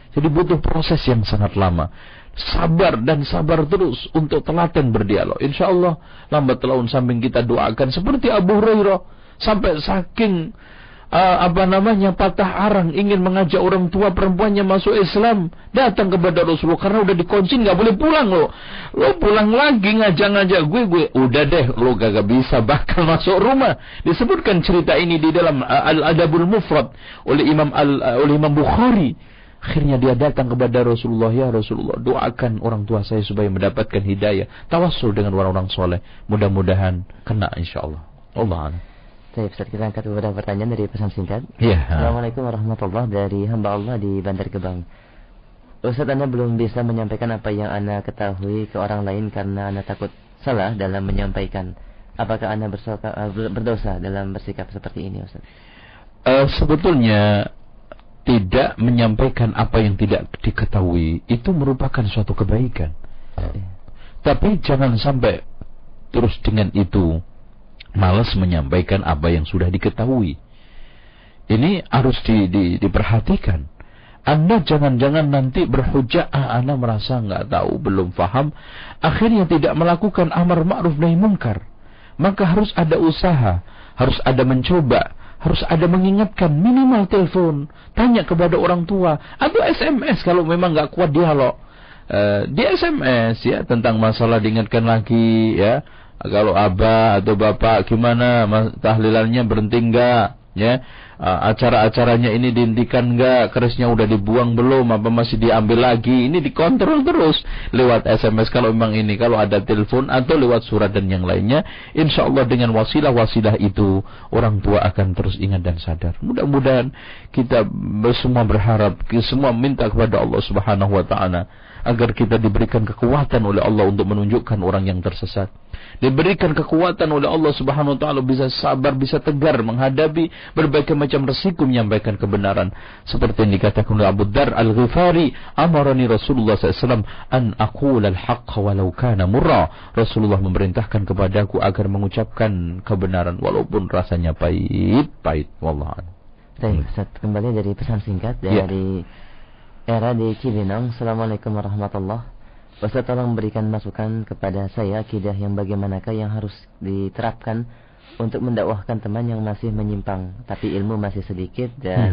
jadi butuh proses yang sangat lama. Sabar dan sabar terus untuk telaten berdialog. Insya Allah lambat laun samping kita doakan seperti Abu Hurairah sampai saking uh, apa namanya patah arang ingin mengajak orang tua perempuannya masuk Islam datang kepada Rasulullah karena udah dikunci nggak boleh pulang lo lo pulang lagi ngajak-ngajak gue gue udah deh lo gak bisa bakal masuk rumah disebutkan cerita ini di dalam uh, Al Adabul Mufrad oleh Imam Al uh, oleh Imam Bukhari Akhirnya dia datang kepada Rasulullah, ya Rasulullah, doakan orang tua saya supaya mendapatkan hidayah. Tawassul dengan orang-orang soleh. Mudah-mudahan kena insya Allah. Allah Baik, Ustaz, kita angkat beberapa pertanyaan dari pesan singkat. Iya. Assalamualaikum warahmatullahi dari hamba Allah di Bandar Gebang. Ustaz, Anda belum bisa menyampaikan apa yang Anda ketahui ke orang lain karena Anda takut salah dalam menyampaikan. Apakah Anda eh, berdosa dalam bersikap seperti ini, Ustaz? Uh, sebetulnya tidak menyampaikan apa yang tidak diketahui itu merupakan suatu kebaikan. Ya. Tapi jangan sampai terus dengan itu malas menyampaikan apa yang sudah diketahui. Ini harus di, di, diperhatikan. Anda jangan-jangan nanti berhujah, ah, Anda merasa nggak tahu, belum faham, akhirnya tidak melakukan amar ma'ruf nahi munkar. Maka harus ada usaha, harus ada mencoba, harus ada mengingatkan minimal telepon, tanya kepada orang tua atau SMS kalau memang nggak kuat dialog. Uh, di SMS ya tentang masalah diingatkan lagi ya kalau abah atau bapak gimana? Tahlilannya berhenti enggak ya? Acara-acaranya ini dihentikan enggak kerisnya udah dibuang belum? Apa masih diambil lagi? Ini dikontrol terus lewat SMS kalau memang ini. Kalau ada telepon atau lewat surat dan yang lainnya insya Allah dengan wasilah-wasilah itu orang tua akan terus ingat dan sadar. Mudah-mudahan kita semua berharap kita semua minta kepada Allah Subhanahu Wa Taala agar kita diberikan kekuatan oleh Allah untuk menunjukkan orang yang tersesat diberikan kekuatan oleh Allah Subhanahu wa taala bisa sabar, bisa tegar menghadapi berbagai macam resiko menyampaikan kebenaran. Seperti yang dikatakan oleh Abu Dar Al-Ghifari, amarani Rasulullah SAW an aqul al-haqq walau kana murra. Rasulullah memerintahkan kepadaku agar mengucapkan kebenaran walaupun rasanya pahit, pahit. Wallah. Baik, Ustaz, kembali dari pesan singkat ya. dari ya. Era di Cibinong. Assalamualaikum warahmatullahi Ustaz tolong berikan masukan kepada saya akidah yang bagaimanakah yang harus diterapkan untuk mendakwahkan teman yang masih menyimpang tapi ilmu masih sedikit dan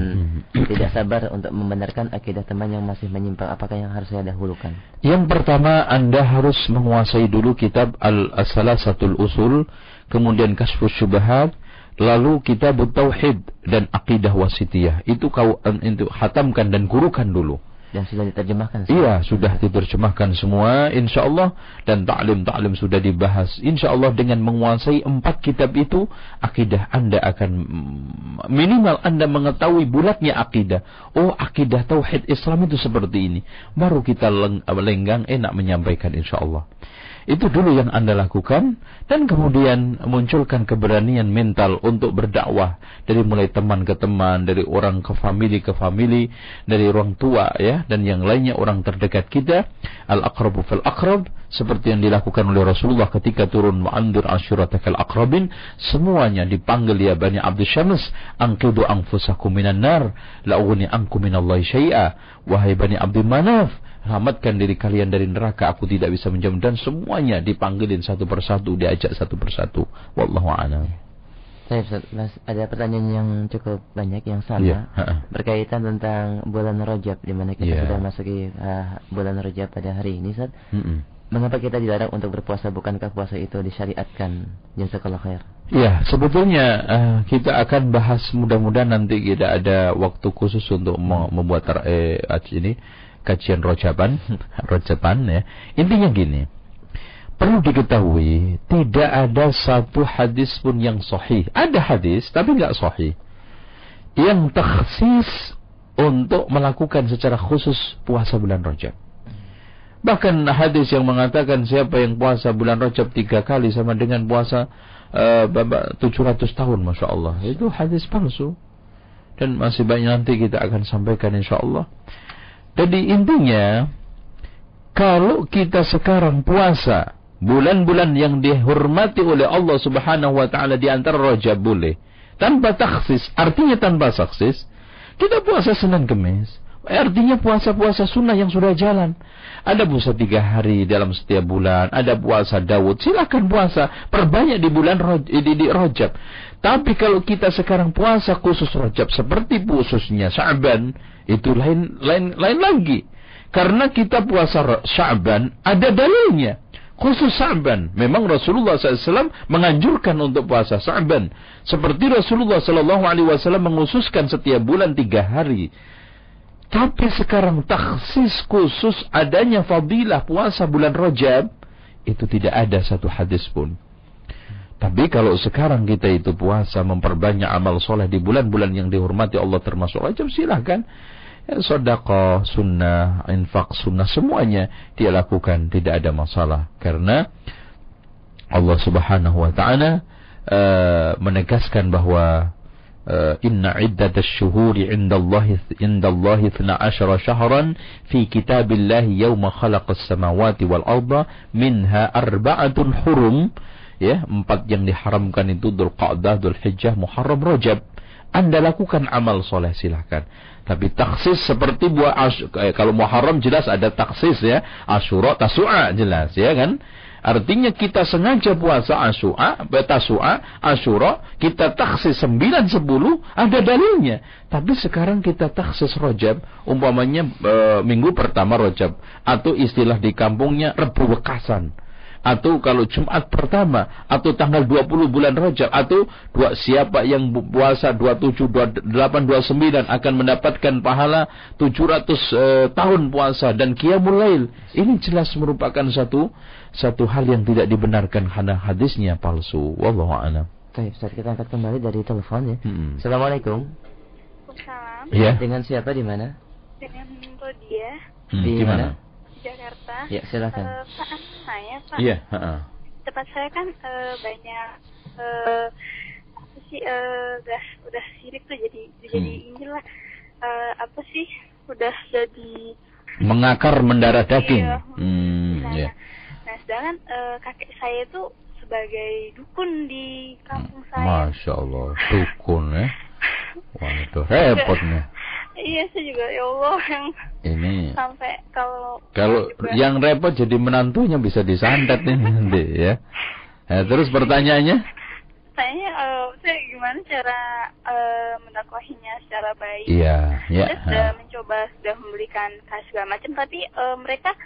hmm. tidak sabar untuk membenarkan akidah teman yang masih menyimpang apakah yang harus saya dahulukan yang pertama anda harus menguasai dulu kitab al-asalasatul usul kemudian kasfus syubhat lalu kitab tauhid dan akidah wasitiyah itu kau itu hatamkan dan gurukan dulu dan sudah diterjemahkan semua. Iya, sudah diterjemahkan semua insya Allah dan taklim-taklim sudah dibahas. Insya Allah dengan menguasai empat kitab itu akidah Anda akan minimal Anda mengetahui bulatnya akidah. Oh, akidah tauhid Islam itu seperti ini. Baru kita lenggang enak menyampaikan insya Allah. Itu dulu yang Anda lakukan dan kemudian munculkan keberanian mental untuk berdakwah dari mulai teman ke teman, dari orang ke famili ke famili, dari orang tua ya dan yang lainnya orang terdekat kita. Al-aqrabu fil aqrab seperti yang dilakukan oleh Rasulullah ketika turun ma'andur asyuratakal aqrabin semuanya dipanggil ya Bani Abdul Syams angkidu anfusakum minan nar la'uni ankum minallahi syai'a wahai Bani Abdul Manaf selamatkan diri kalian dari neraka aku tidak bisa menjamin dan semuanya dipanggilin satu persatu diajak satu persatu wallahu a'lam saya Mas, ada pertanyaan yang cukup banyak yang sama yeah. berkaitan tentang bulan Rajab di mana kita yeah. sudah masuki uh, bulan Rajab pada hari ini Ustaz. Mm -mm. Mengapa kita dilarang untuk berpuasa bukankah puasa itu disyariatkan? Jazakallah khair. Ya, sebetulnya uh, kita akan bahas mudah-mudahan nanti kita ada waktu khusus untuk membuat eh, ini kajian rojaban, rojaban ya. Intinya gini, perlu diketahui tidak ada satu hadis pun yang sahih. Ada hadis tapi nggak sahih yang takhsis untuk melakukan secara khusus puasa bulan Rajab. Bahkan hadis yang mengatakan siapa yang puasa bulan Rajab tiga kali sama dengan puasa eh, 700 tahun, masya Allah. Itu hadis palsu. Dan masih banyak nanti kita akan sampaikan insya Allah. Jadi intinya kalau kita sekarang puasa bulan-bulan yang dihormati oleh Allah Subhanahu wa taala di antara Rajab boleh tanpa taksis, artinya tanpa taksis, kita puasa Senin Kemis. Artinya puasa-puasa sunnah yang sudah jalan. Ada puasa tiga hari dalam setiap bulan. Ada puasa Daud. Silakan puasa. Perbanyak di bulan di, di Rojab. Tapi kalau kita sekarang puasa khusus Rojab. Seperti khususnya Sa'ban itu lain lain lain lagi. Karena kita puasa Sya'ban ada dalilnya. Khusus Sya'ban. Memang Rasulullah SAW menganjurkan untuk puasa Sya'ban. Seperti Rasulullah SAW mengkhususkan setiap bulan tiga hari. Tapi sekarang taksis khusus adanya fadilah puasa bulan Rajab itu tidak ada satu hadis pun. Tapi kalau sekarang kita itu puasa memperbanyak amal soleh di bulan-bulan yang dihormati Allah termasuk aja silahkan. Ya, Sodako, sunnah, infak, sunnah semuanya dia lakukan. Tidak ada masalah. Karena Allah Subhanahu Wa Taala uh, menegaskan bahwa uh, inna iddatasy syuhuri indallahi indallahi 12 shahran fi kitabillahi yauma khalaqas samawati wal arda minha arba'atun hurum ya empat yang diharamkan itu Dhul Qa'dah, Dhul Hijjah, Muharram, Rajab. Anda lakukan amal soleh silahkan. Tapi taksis seperti buah eh, kalau Muharram jelas ada taksis ya. Asyura, Tasu'a jelas ya kan. Artinya kita sengaja puasa Asyura, Tasua, Asyura, kita taksis 9 10 ada dalilnya. Tapi sekarang kita taksis Rojab, umpamanya e, minggu pertama Rojab atau istilah di kampungnya Rebu Wekasan atau kalau Jumat pertama atau tanggal 20 bulan Rajab atau dua siapa yang puasa 27 28 29 akan mendapatkan pahala 700 uh, tahun puasa dan qiyamul lail. Ini jelas merupakan satu satu hal yang tidak dibenarkan karena hadisnya palsu. Wallahu a'lam. Baik, Ustaz, kita angkat kembali dari telepon ya. Hmm. Assalamualaikum. Waalaikumsalam. Ya. Dengan siapa di mana? Dengan Rodia. Hmm, di mana? Jakarta. Ya, silakan. Uh, Pak, saya Pak. Iya, uh, Tempat saya kan uh, banyak uh, apa sih uh, udah udah sirik tuh jadi hmm. jadi inilah uh, apa sih udah jadi mengakar mendarah daging. Iya, hmm, iya. Nah, sedangkan uh, kakek saya itu sebagai dukun di kampung saya. Masya Allah, dukun ya. Wah itu repot nih. Iya, saya juga ya Allah yang ini sampai kalau kalau yang repot jadi menantunya bisa disantet nih nanti ya. Nah, terus pertanyaannya? Saya uh, saya gimana cara uh, mendakwahinya secara baik? Iya, ya. Saya sudah mencoba sudah memberikan kasih segala macam tapi uh, mereka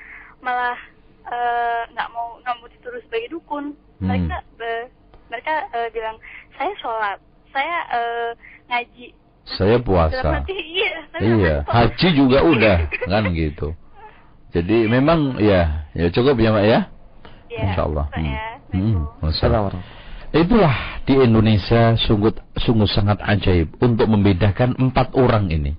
malah Eh, nggak uh, mau nggak mau dituduh sebagai dukun hmm. mereka uh, mereka uh, bilang saya sholat saya uh, ngaji saya puasa hati, iya, iya haji juga udah kan gitu jadi memang ya ya cukup ya mbak ya, ya Insya Allah hmm. Hmm. Itulah di Indonesia sungguh sungguh sangat ajaib untuk membedakan empat orang ini.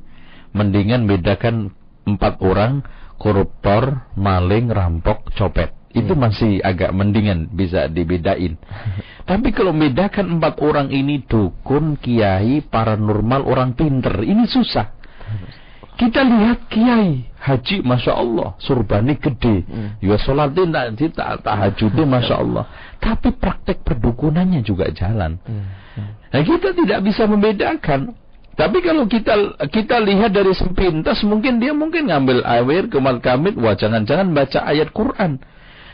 Mendingan bedakan empat orang koruptor, maling, rampok, copet. Itu hmm. masih agak mendingan bisa dibedain. Tapi kalau membedakan empat orang ini dukun, kiai, paranormal, orang pinter, ini susah. Kita lihat kiai haji, masya Allah, surbani gede, hmm. ya sholatin tak tak tahajudnya, masya Allah. Tapi praktek perdukunannya juga jalan. Hmm. Nah kita tidak bisa membedakan tapi kalau kita kita lihat dari sepintas mungkin dia mungkin ngambil air ke kamit, wah jangan-jangan baca ayat Quran.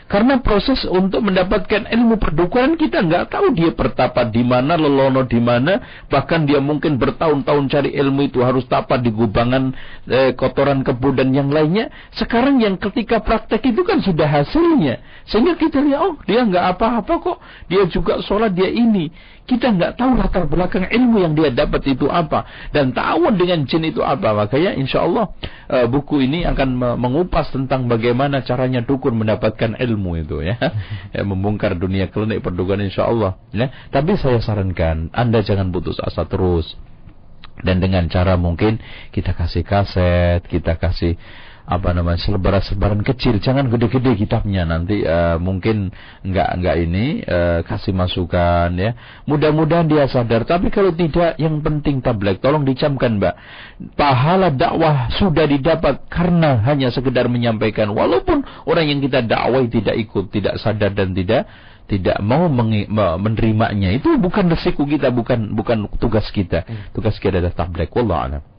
Karena proses untuk mendapatkan ilmu perdukunan kita nggak tahu dia bertapa di mana, lelono di mana, bahkan dia mungkin bertahun-tahun cari ilmu itu harus tapa di gubangan eh, kotoran kebun dan yang lainnya. Sekarang yang ketika praktek itu kan sudah hasilnya, sehingga kita lihat oh dia nggak apa-apa kok, dia juga sholat dia ini. Kita nggak tahu latar belakang ilmu yang dia dapat itu apa dan tahu dengan jin itu apa. Makanya insya Allah uh, buku ini akan mengupas tentang bagaimana caranya dukun mendapatkan ilmu itu ya, ya membongkar dunia klinik perdukunan insya Allah. Ya. Tapi saya sarankan anda jangan putus asa terus dan dengan cara mungkin kita kasih kaset, kita kasih apa namanya selebaran-selebaran kecil. Jangan gede-gede kitabnya nanti uh, mungkin nggak nggak ini uh, kasih masukan ya. Mudah-mudahan dia sadar. Tapi kalau tidak yang penting tablet. Tolong dicamkan mbak. Pahala dakwah sudah didapat karena hanya sekedar menyampaikan. Walaupun orang yang kita dakwah tidak ikut tidak sadar dan tidak tidak mau menerimanya. Itu bukan resiko kita bukan bukan tugas kita. Hmm. tugas kita adalah tablet. Wallah alam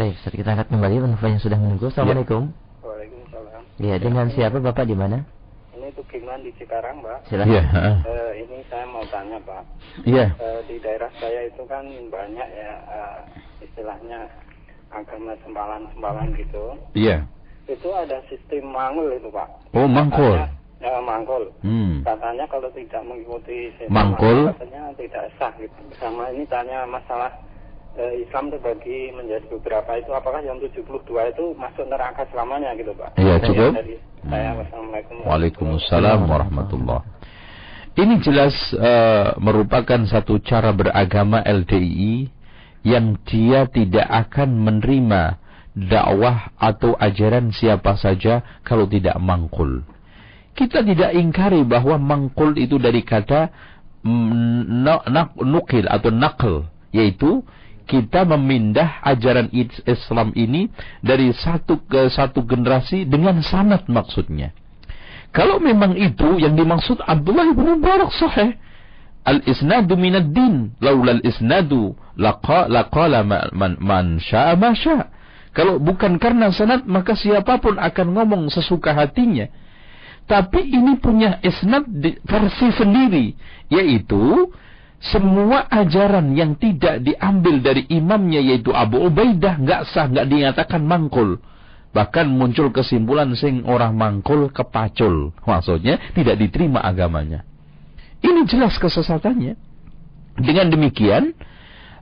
Baik, Ustaz, kita angkat kembali penelpon yang sudah menunggu. Assalamualaikum. Ya. Waalaikumsalam. Ya, dengan siapa Bapak di mana? Ini Tukiman di Cikarang, Pak. Silakan. Ya. Uh, ini saya mau tanya, Pak. Iya. Uh, di daerah saya itu kan banyak ya uh, istilahnya agama sembalan-sembalan gitu. Iya. Itu ada sistem mangul itu, Pak. Oh, mangkul. Ya, mangkul. Hmm. Katanya kalau tidak mengikuti mangkul, katanya tidak sah gitu. Sama ini tanya masalah eh, Islam terbagi menjadi beberapa itu apakah yang 72 itu masuk neraka selamanya gitu Pak? Iya cukup. Dari saya wassalamualaikum. Waalaikumsalam warahmatullah. Ini jelas uh, merupakan satu cara beragama LDI yang dia tidak akan menerima dakwah atau ajaran siapa saja kalau tidak mangkul. Kita tidak ingkari bahwa mangkul itu dari kata mm, nukil atau nakal, yaitu kita memindah ajaran Islam ini dari satu ke satu generasi dengan sanat maksudnya. Kalau memang itu yang dimaksud Abdullah bin Mubarak sahih. Al-isnadu minad din. Laula al-isnadu laqala man, man sya'a ma sya'a. Kalau bukan karena sanad maka siapa pun akan ngomong sesuka hatinya. Tapi ini punya isnad versi sendiri, yaitu semua ajaran yang tidak diambil dari imamnya yaitu Abu Ubaidah nggak sah, nggak dinyatakan mangkul. Bahkan muncul kesimpulan sing orang mangkul kepacul. Maksudnya tidak diterima agamanya. Ini jelas kesesatannya. Dengan demikian,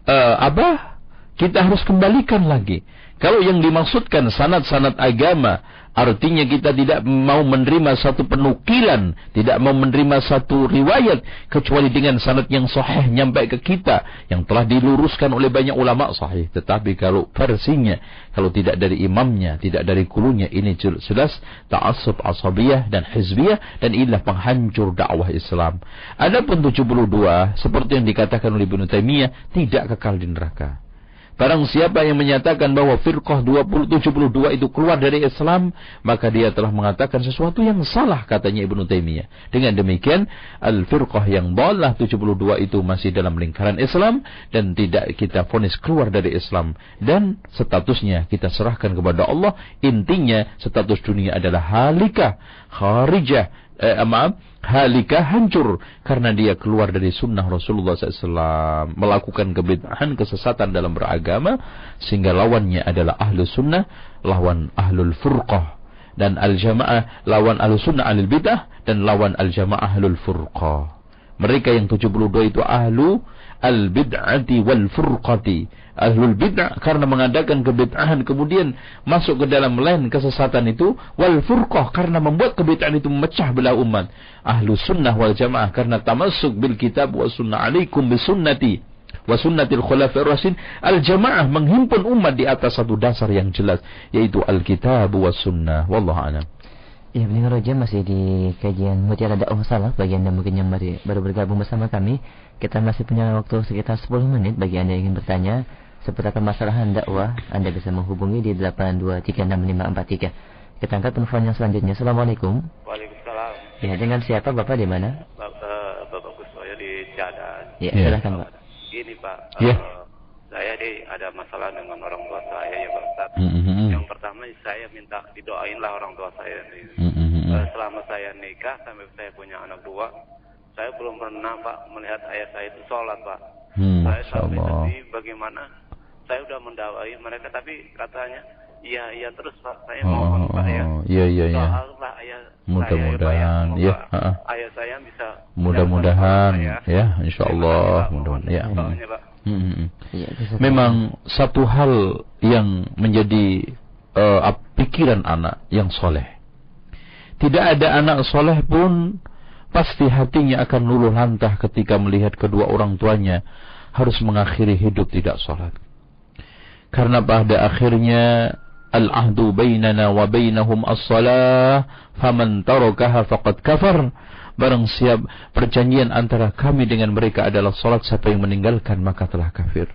uh, apa? Kita harus kembalikan lagi kalau yang dimaksudkan sanat-sanat agama, artinya kita tidak mau menerima satu penukilan, tidak mau menerima satu riwayat, kecuali dengan sanat yang sahih nyampe ke kita, yang telah diluruskan oleh banyak ulama sahih. Tetapi kalau versinya, kalau tidak dari imamnya, tidak dari kulunya, ini jelas ta'asub asabiyah dan hizbiyah, dan inilah penghancur dakwah Islam. Adapun 72, seperti yang dikatakan oleh Ibn Taimiyah, tidak kekal di neraka. Barang siapa yang menyatakan bahwa firqah 2072 itu keluar dari Islam, maka dia telah mengatakan sesuatu yang salah katanya Ibnu Taimiyah. Dengan demikian, al-firqah yang balah 72 itu masih dalam lingkaran Islam dan tidak kita fonis keluar dari Islam dan statusnya kita serahkan kepada Allah. Intinya status dunia adalah halikah, kharijah, eh, maaf, halika hancur karena dia keluar dari sunnah Rasulullah SAW melakukan kebid'ahan kesesatan dalam beragama sehingga lawannya adalah ahlu sunnah lawan ahlul furqah. Dan al jamaah lawan ahlu sunnah ahlul bid'ah dan lawan al jamaah ahlul furqah. Mereka yang 72 itu ahlu al bid'ati wal furqati ahlul bid'ah karena mengadakan kebid'ahan kemudian masuk ke dalam lain kesesatan itu wal furqah karena membuat kebid'ahan itu memecah belah umat. Ahlu sunnah wal jamaah karena tamasuk bil kitab wa sunnah alaikum bi sunnati wa sunnatil khulafir rasin al jamaah menghimpun umat di atas satu dasar yang jelas yaitu al kitab wa sunnah. Wallahu a'lam. Ya, pendengar Roja masih di kajian Mutiara Dakwah Salah bagi Anda mungkin yang baru bergabung bersama kami. Kita masih punya waktu sekitar 10 menit. Bagi Anda yang ingin bertanya seputar permasalahan dakwah, Anda bisa menghubungi di 8236543. Kita angkat telepon yang selanjutnya. Assalamualaikum. Waalaikumsalam. Ya, dengan siapa Bapak di mana? Bapak, Bapak Kuswoyo di Cadas. Ya, ya. silakan Pak. Gini Pak, ya. uh, saya di ada masalah dengan orang tua saya ya Pak Ustaz. Mm -hmm. Yang pertama saya minta didoainlah orang tua saya. Mm -hmm. uh, selama saya nikah sampai saya punya anak dua, saya belum pernah Pak melihat ayah saya itu sholat Pak. Hmm, saya sampai sedih bagaimana saya udah mendawai mereka tapi katanya iya iya terus pak. Saya oh, mohon pak ya. iya iya iya. Pak ayah mudah-mudahan ya, ya ayah saya bisa mudah-mudahan ya, ya. Insyaallah. Mudah-mudahan ya hmm. Hmm, hmm. Ya, memang satu hal yang menjadi uh, pikiran anak yang soleh. Tidak ada anak soleh pun pasti hatinya akan luluh lantah ketika melihat kedua orang tuanya harus mengakhiri hidup tidak sholat karena pada akhirnya al-ahdu bainana wa bainahum as-salah faman tarakaha faqad kafar. Barang siap perjanjian antara kami dengan mereka adalah salat siapa yang meninggalkan maka telah kafir.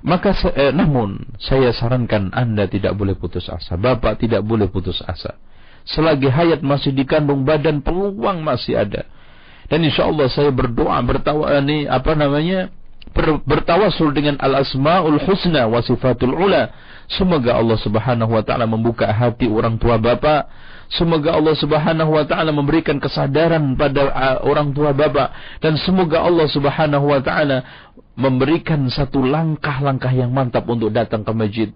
Maka eh, namun saya sarankan anda tidak boleh putus asa. Bapak tidak boleh putus asa. Selagi hayat masih dikandung badan peluang masih ada. Dan insya Allah saya berdoa bertawa ini apa namanya ber, bertawasul dengan al-asmaul husna wa sifatul ula. Semoga Allah Subhanahu wa taala membuka hati orang tua bapak. Semoga Allah Subhanahu wa taala memberikan kesadaran pada orang tua bapak dan semoga Allah Subhanahu wa taala memberikan satu langkah-langkah yang mantap untuk datang ke masjid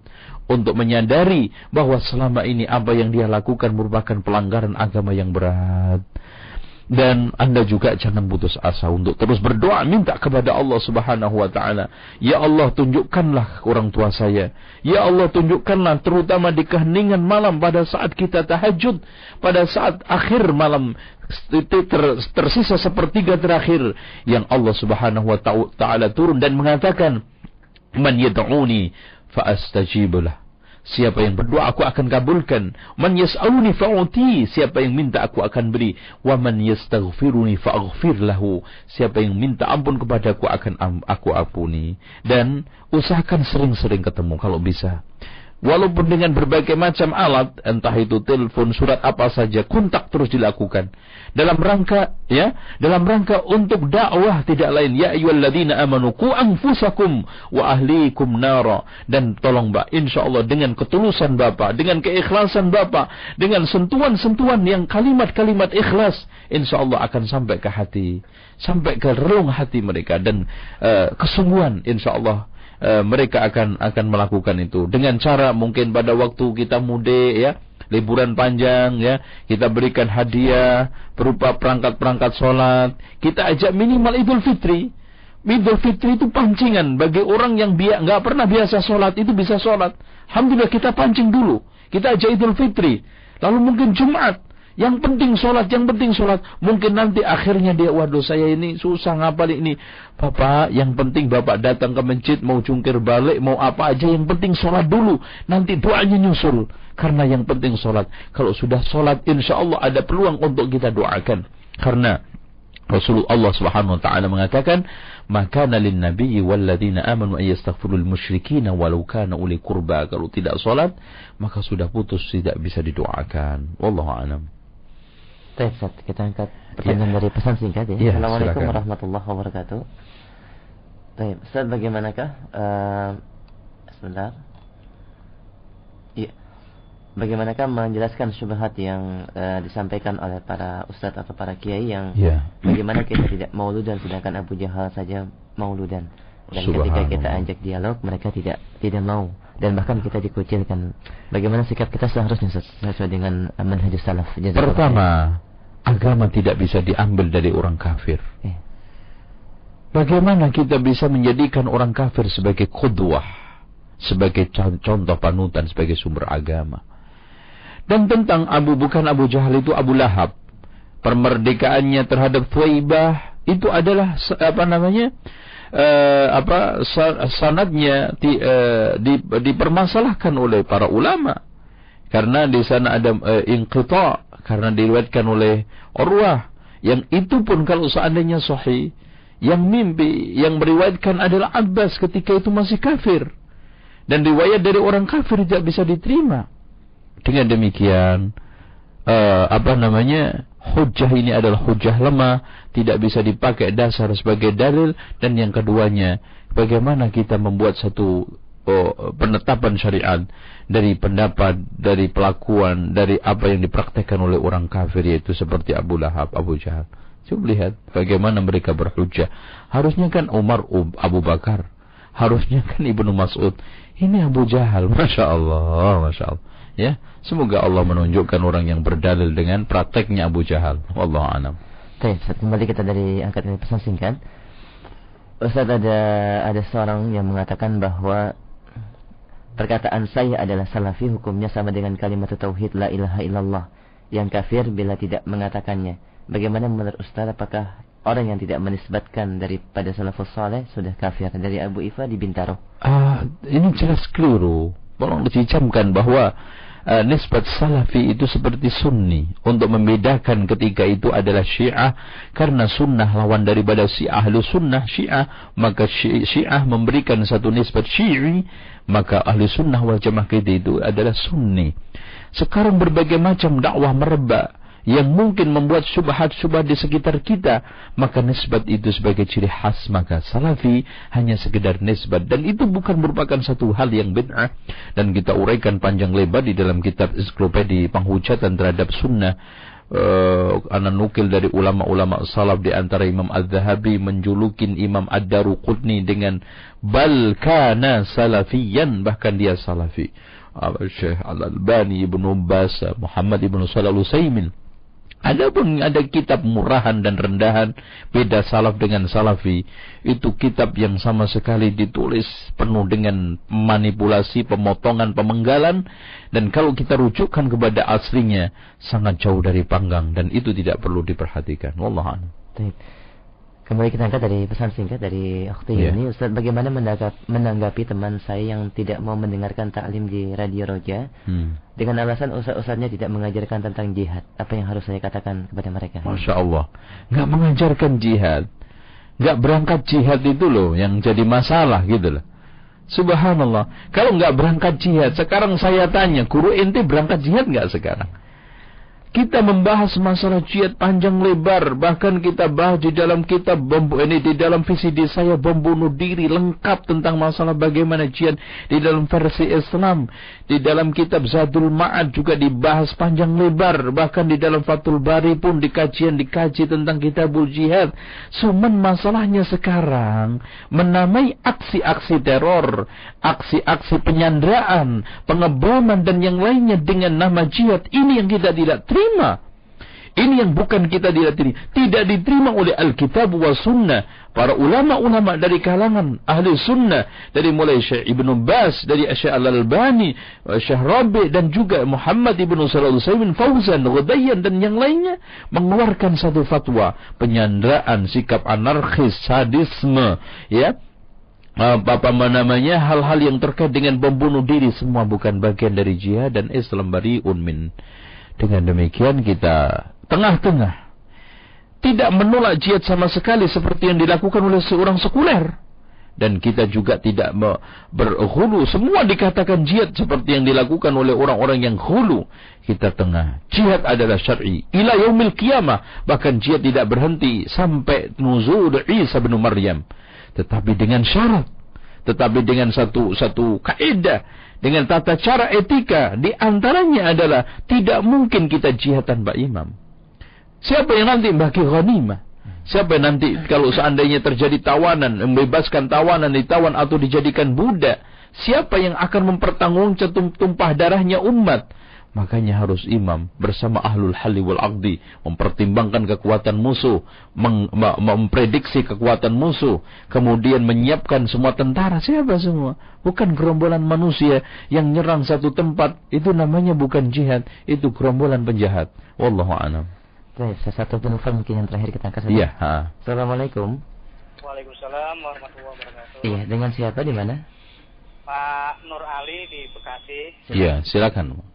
untuk menyadari bahwa selama ini apa yang dia lakukan merupakan pelanggaran agama yang berat. Dan Anda juga jangan putus asa untuk terus berdoa minta kepada Allah Subhanahu wa taala. Ya Allah tunjukkanlah orang tua saya. Ya Allah tunjukkanlah terutama di keheningan malam pada saat kita tahajud, pada saat akhir malam ter, tersisa sepertiga terakhir yang Allah Subhanahu wa taala turun dan mengatakan man yad'uni fa astajibulah Siapa yang berdoa aku akan kabulkan. Man yas'aluni fa'uti. Siapa yang minta aku akan beri. Wa man yastaghfiruni fa'aghfir lahu. Siapa yang minta ampun kepada aku akan aku ampuni. Dan usahakan sering-sering ketemu kalau bisa. Walaupun dengan berbagai macam alat, entah itu telepon, surat apa saja, kontak terus dilakukan. Dalam rangka, ya, dalam rangka untuk dakwah tidak lain. Ya ayyuhalladzina amanu ku anfusakum wa ahlikum nara. Dan tolong Mbak, insya Allah dengan ketulusan Bapak, dengan keikhlasan Bapak, dengan sentuhan-sentuhan yang kalimat-kalimat ikhlas, insya Allah akan sampai ke hati, sampai ke relung hati mereka dan uh, kesungguhan insya Allah e, mereka akan akan melakukan itu. Dengan cara mungkin pada waktu kita mudik ya liburan panjang ya kita berikan hadiah berupa perangkat-perangkat sholat kita ajak minimal idul fitri. Idul fitri itu pancingan bagi orang yang biak nggak pernah biasa sholat itu bisa sholat alhamdulillah kita pancing dulu. Kita ajak idul fitri. Lalu mungkin jumat yang penting sholat, yang penting sholat. Mungkin nanti akhirnya dia, waduh saya ini susah ngapal ini. Bapak, yang penting bapak datang ke masjid, mau cungkir balik, mau apa aja. Yang penting sholat dulu. Nanti doanya nyusul. Karena yang penting sholat. Kalau sudah sholat, insya Allah ada peluang untuk kita doakan. Karena Rasulullah Subhanahu wa taala mengatakan, "Maka lin nabiyyi walladzina amanu ay yastaghfirul musyrikin walau kana uli qurba." Kalau tidak salat, maka sudah putus tidak bisa didoakan. Wallahu a'lam. Baik, Ustaz, kita angkat pertanyaan ya. dari pesan singkat ya. ya Assalamualaikum silakan. warahmatullahi wabarakatuh. Baik, Ustaz bagaimanakah uh, sebentar. Iya. Bagaimanakah menjelaskan syubhat yang uh, disampaikan oleh para ustadz atau para kiai yang yeah. bagaimana kita tidak mauludan sedangkan Abu Jahal saja mauludan dan ketika kita ajak dialog mereka tidak tidak mau dan bahkan kita dikucilkan. Bagaimana sikap kita seharusnya sesuai dengan manhaj salaf? Pertama, agama tidak bisa diambil dari orang kafir. Eh. Bagaimana kita bisa menjadikan orang kafir sebagai kudwah, sebagai contoh panutan, sebagai sumber agama? Dan tentang Abu bukan Abu Jahal itu Abu Lahab. Permerdekaannya terhadap Thuwaibah itu adalah apa namanya? Uh, apa sanadnya di, uh, di, dipermasalahkan oleh para ulama. Karena di sana ada uh, inqita karena diriwayatkan oleh Urwah. Yang itu pun kalau seandainya sahih yang mimpi yang meriwayatkan adalah Abbas ketika itu masih kafir. Dan riwayat dari orang kafir tidak bisa diterima. Dengan demikian uh, apa namanya hujah ini adalah hujah lemah, tidak bisa dipakai dasar sebagai dalil dan yang keduanya bagaimana kita membuat satu oh, penetapan syariat dari pendapat, dari pelakuan, dari apa yang dipraktekkan oleh orang kafir yaitu seperti Abu Lahab, Abu Jahal. Coba lihat bagaimana mereka berhujah. Harusnya kan Umar Abu Bakar, harusnya kan Ibnu Mas'ud. Ini Abu Jahal, masya Allah, masya Allah. Ya, semoga Allah menunjukkan orang yang berdalil dengan prakteknya Abu Jahal. Wallahu a'lam. Baik, kembali kita dari angkat dari pesan singkat. Ustaz ada ada seorang yang mengatakan bahwa perkataan saya adalah salafi hukumnya sama dengan kalimat tauhid la ilaha illallah yang kafir bila tidak mengatakannya. Bagaimana menurut Ustaz apakah orang yang tidak menisbatkan daripada salafus saleh sudah kafir dari Abu Ifa di Bintaro? Ah, ini jelas keliru. Tolong dicicamkan bahwa uh, nisbat salafi itu seperti sunni. Untuk membedakan ketika itu adalah syiah. Karena sunnah lawan daripada si ahlu sunnah syiah maka syiah memberikan satu nisbat syi'i maka ahlu sunnah wal jamaah itu adalah sunni. Sekarang berbagai macam dakwah merebak yang mungkin membuat subhat-subhat di sekitar kita, maka nisbat itu sebagai ciri khas, maka salafi hanya sekedar nisbat. Dan itu bukan merupakan satu hal yang bid'ah. Dan kita uraikan panjang lebar di dalam kitab ensiklopedi penghujatan terhadap sunnah. Uh, anak nukil dari ulama-ulama salaf di antara Imam Az-Zahabi menjulukin Imam Ad-Daruqutni dengan bal kana salafiyan bahkan dia salafi. Uh, Syekh Al-Albani Ibnu Bas Muhammad Ibnu Shalal Utsaimin Ada pun ada kitab murahan dan rendahan, beda salaf dengan salafi. Itu kitab yang sama sekali ditulis penuh dengan manipulasi, pemotongan, pemenggalan. Dan kalau kita rujukkan kepada aslinya, sangat jauh dari panggang. Dan itu tidak perlu diperhatikan. Wallahualam. Kembali kita angkat dari pesan singkat dari Akhti yeah. ini Ustaz bagaimana menanggapi teman saya yang tidak mau mendengarkan taklim di Radio Roja? Hmm. Dengan alasan ustaz-ustaznya tidak mengajarkan tentang jihad. Apa yang harus saya katakan kepada mereka? Masya Allah Nggak mengajarkan jihad. Nggak berangkat jihad itu loh yang jadi masalah gitu loh. Subhanallah. Kalau nggak berangkat jihad Sekarang saya tanya Guru ente berangkat jihad nggak sekarang kita membahas masalah jihad panjang lebar, bahkan kita bahas di dalam kitab bom ini. Di dalam VCD saya bom bunuh diri. Lengkap tentang masalah bagaimana jihad di dalam versi Islam. Di dalam kitab Zadul Ma'ad juga dibahas panjang lebar, bahkan di dalam Fathul Bari pun di kajian dikaji tentang kitabul jihad. Cuman masalahnya sekarang menamai aksi-aksi teror, aksi-aksi penyanderaan, pengeboman dan yang lainnya dengan nama jihad ini yang kita tidak terima diterima. Ini yang bukan kita tidak. Tidak diterima oleh Alkitab wa Sunnah. Para ulama-ulama dari kalangan ahli sunnah. Dari mulai Syekh Ibn Bas. Dari Syekh Al-Albani. Syekh Rabi. Dan juga Muhammad Ibn Alaihi Fauzan. Ghudayyan dan yang lainnya. Mengeluarkan satu fatwa. Penyanderaan. Sikap anarkis. Sadisme. Ya apa namanya hal-hal yang terkait dengan membunuh diri semua bukan bagian dari jihad dan Islam bariun min dengan demikian kita tengah-tengah. Tidak menolak jihad sama sekali seperti yang dilakukan oleh seorang sekuler. Dan kita juga tidak berhulu. Semua dikatakan jihad seperti yang dilakukan oleh orang-orang yang hulu. Kita tengah. Jihad adalah syar'i. Ila yaumil qiyamah. Bahkan jihad tidak berhenti sampai nuzul Isa bin Maryam. Tetapi dengan syarat. Tetapi dengan satu satu kaidah dengan tata cara etika di antaranya adalah tidak mungkin kita jihad tanpa imam. Siapa yang nanti bagi ghanimah? Siapa yang nanti kalau seandainya terjadi tawanan, membebaskan tawanan, ditawan atau dijadikan budak? Siapa yang akan mempertanggungjawabkan tumpah darahnya umat? Makanya harus imam bersama ahlul hali wal aqdi mempertimbangkan kekuatan musuh, mem memprediksi kekuatan musuh, kemudian menyiapkan semua tentara siapa semua? Bukan gerombolan manusia yang nyerang satu tempat, itu namanya bukan jihad, itu gerombolan penjahat. Wallahu a'lam. Baik, satu penelpon mungkin yang terakhir kita kasih. Iya, Assalamualaikum. Waalaikumsalam warahmatullahi wabarakatuh. Iya, dengan siapa di mana? Pak Nur Ali di Bekasi. Iya, silakan.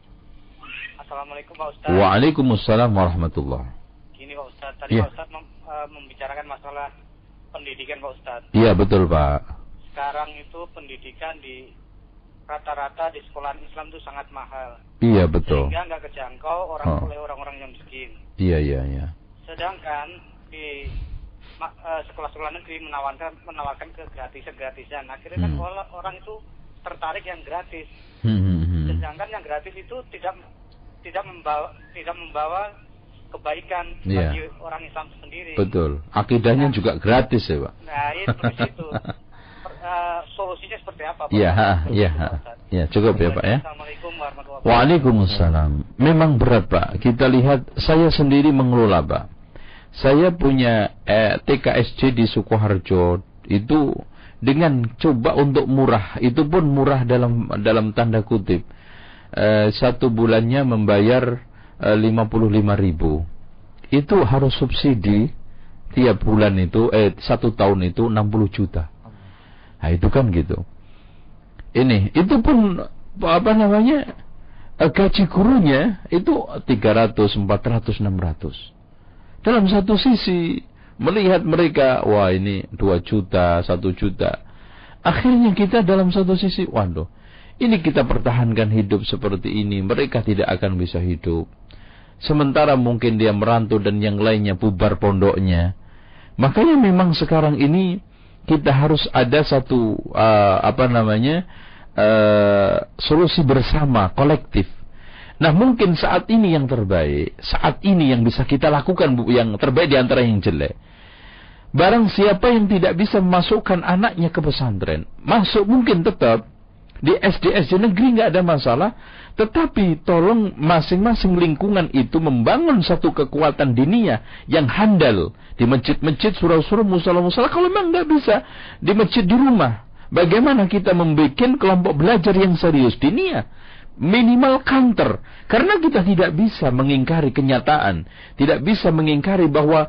Assalamualaikum Pak Ustaz. Waalaikumsalam warahmatullah. Gini Pak Ustaz, tadi ya. Pak Ustaz mem, uh, membicarakan masalah pendidikan Pak Ustaz. Iya betul Pak. Sekarang itu pendidikan di rata-rata di sekolah Islam itu sangat mahal. Iya betul. Sehingga nggak kejangkau orang oh. oleh orang-orang yang miskin. Iya iya iya. Sedangkan di uh, sekolah-sekolah negeri menawarkan menawarkan kegratisan-gratisan. Akhirnya kan hmm. kan orang itu tertarik yang gratis. Hmm, hmm, hmm. Sedangkan yang gratis itu tidak tidak membawa tidak membawa kebaikan yeah. bagi orang Islam sendiri. Betul. Akidahnya nah, juga gratis ya, Pak. Nah, itu itu. Uh, solusinya seperti apa, Pak? Iya, iya. Ya, cukup ya, Pak ya. Assalamualaikum warahmatullahi wabarakatuh. Waalaikumsalam. Memang berat, Pak. Kita lihat saya sendiri mengelola, Pak. Saya punya eh, TKSJ di Sukoharjo itu dengan coba untuk murah, itu pun murah dalam dalam tanda kutip Eh, satu bulannya membayar eh, lima puluh lima ribu. Itu harus subsidi tiap bulan itu eh satu tahun itu 60 juta. Nah itu kan gitu. Ini itu pun apa namanya eh, gaji gurunya itu 300 400 600 dalam satu sisi melihat mereka wah ini 2 juta 1 juta. Akhirnya kita dalam satu sisi waduh ini kita pertahankan hidup seperti ini, mereka tidak akan bisa hidup. Sementara mungkin dia merantau dan yang lainnya bubar pondoknya. Makanya memang sekarang ini kita harus ada satu uh, apa namanya uh, solusi bersama kolektif. Nah mungkin saat ini yang terbaik, saat ini yang bisa kita lakukan yang terbaik di antara yang jelek. Barang siapa yang tidak bisa memasukkan anaknya ke pesantren, masuk mungkin tetap di SD SD negeri nggak ada masalah, Tetapi tolong masing-masing lingkungan itu membangun satu kekuatan dinia yang handal di masjid-masjid, surau-surau, musola-musola. Kalau memang nggak bisa di masjid di rumah, bagaimana kita membuat kelompok belajar yang serius dinia? Minimal counter, karena kita tidak bisa mengingkari kenyataan, tidak bisa mengingkari bahwa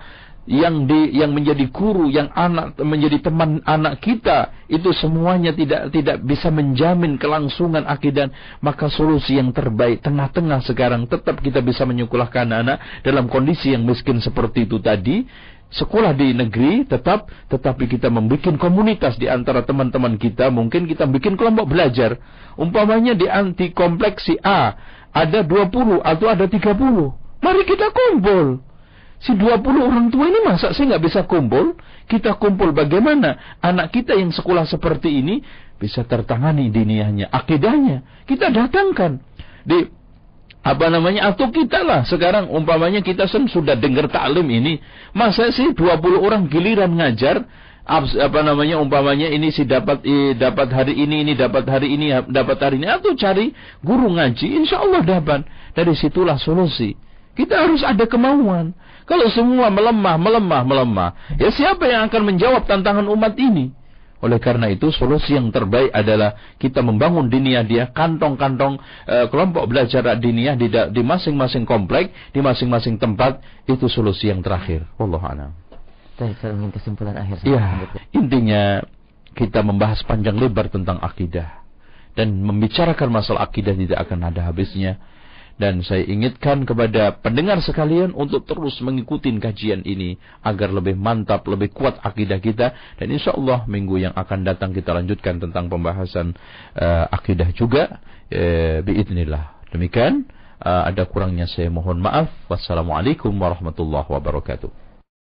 yang di yang menjadi guru, yang anak menjadi teman anak kita itu semuanya tidak tidak bisa menjamin kelangsungan akidah, maka solusi yang terbaik tengah-tengah sekarang tetap kita bisa menyekolahkan anak dalam kondisi yang miskin seperti itu tadi. Sekolah di negeri tetap tetapi kita membuat komunitas di antara teman-teman kita. Mungkin kita bikin kelompok belajar. Umpamanya di anti kompleks si A ada 20 atau ada 30 mari kita kumpul Si 20 orang tua ini masa sih nggak bisa kumpul? Kita kumpul bagaimana? Anak kita yang sekolah seperti ini bisa tertangani diniahnya, akidahnya. Kita datangkan. Di apa namanya atau kita lah. Sekarang umpamanya kita sudah dengar taklim ini. Masa sih 20 orang giliran ngajar? Apa namanya umpamanya ini si dapat eh, dapat hari ini ini dapat hari ini dapat hari ini. Atau cari guru ngaji insya Allah dapat. Dari situlah solusi. Kita harus ada kemauan kalau semua melemah, melemah, melemah, ya siapa yang akan menjawab tantangan umat ini? Oleh karena itu, solusi yang terbaik adalah kita membangun dinia dia, kantong-kantong e, kelompok belajar dinia di, di masing-masing komplek, di masing-masing tempat. Itu solusi yang terakhir. Allah a'lam. Saya ingin kesimpulan akhir. Ya, intinya kita membahas panjang lebar tentang akidah dan membicarakan masalah akidah tidak akan ada habisnya dan saya ingatkan kepada pendengar sekalian untuk terus mengikuti kajian ini agar lebih mantap, lebih kuat akidah kita dan insya Allah minggu yang akan datang kita lanjutkan tentang pembahasan uh, akidah juga uh, biidnillah. Demikian uh, ada kurangnya saya mohon maaf. Wassalamualaikum warahmatullahi wabarakatuh.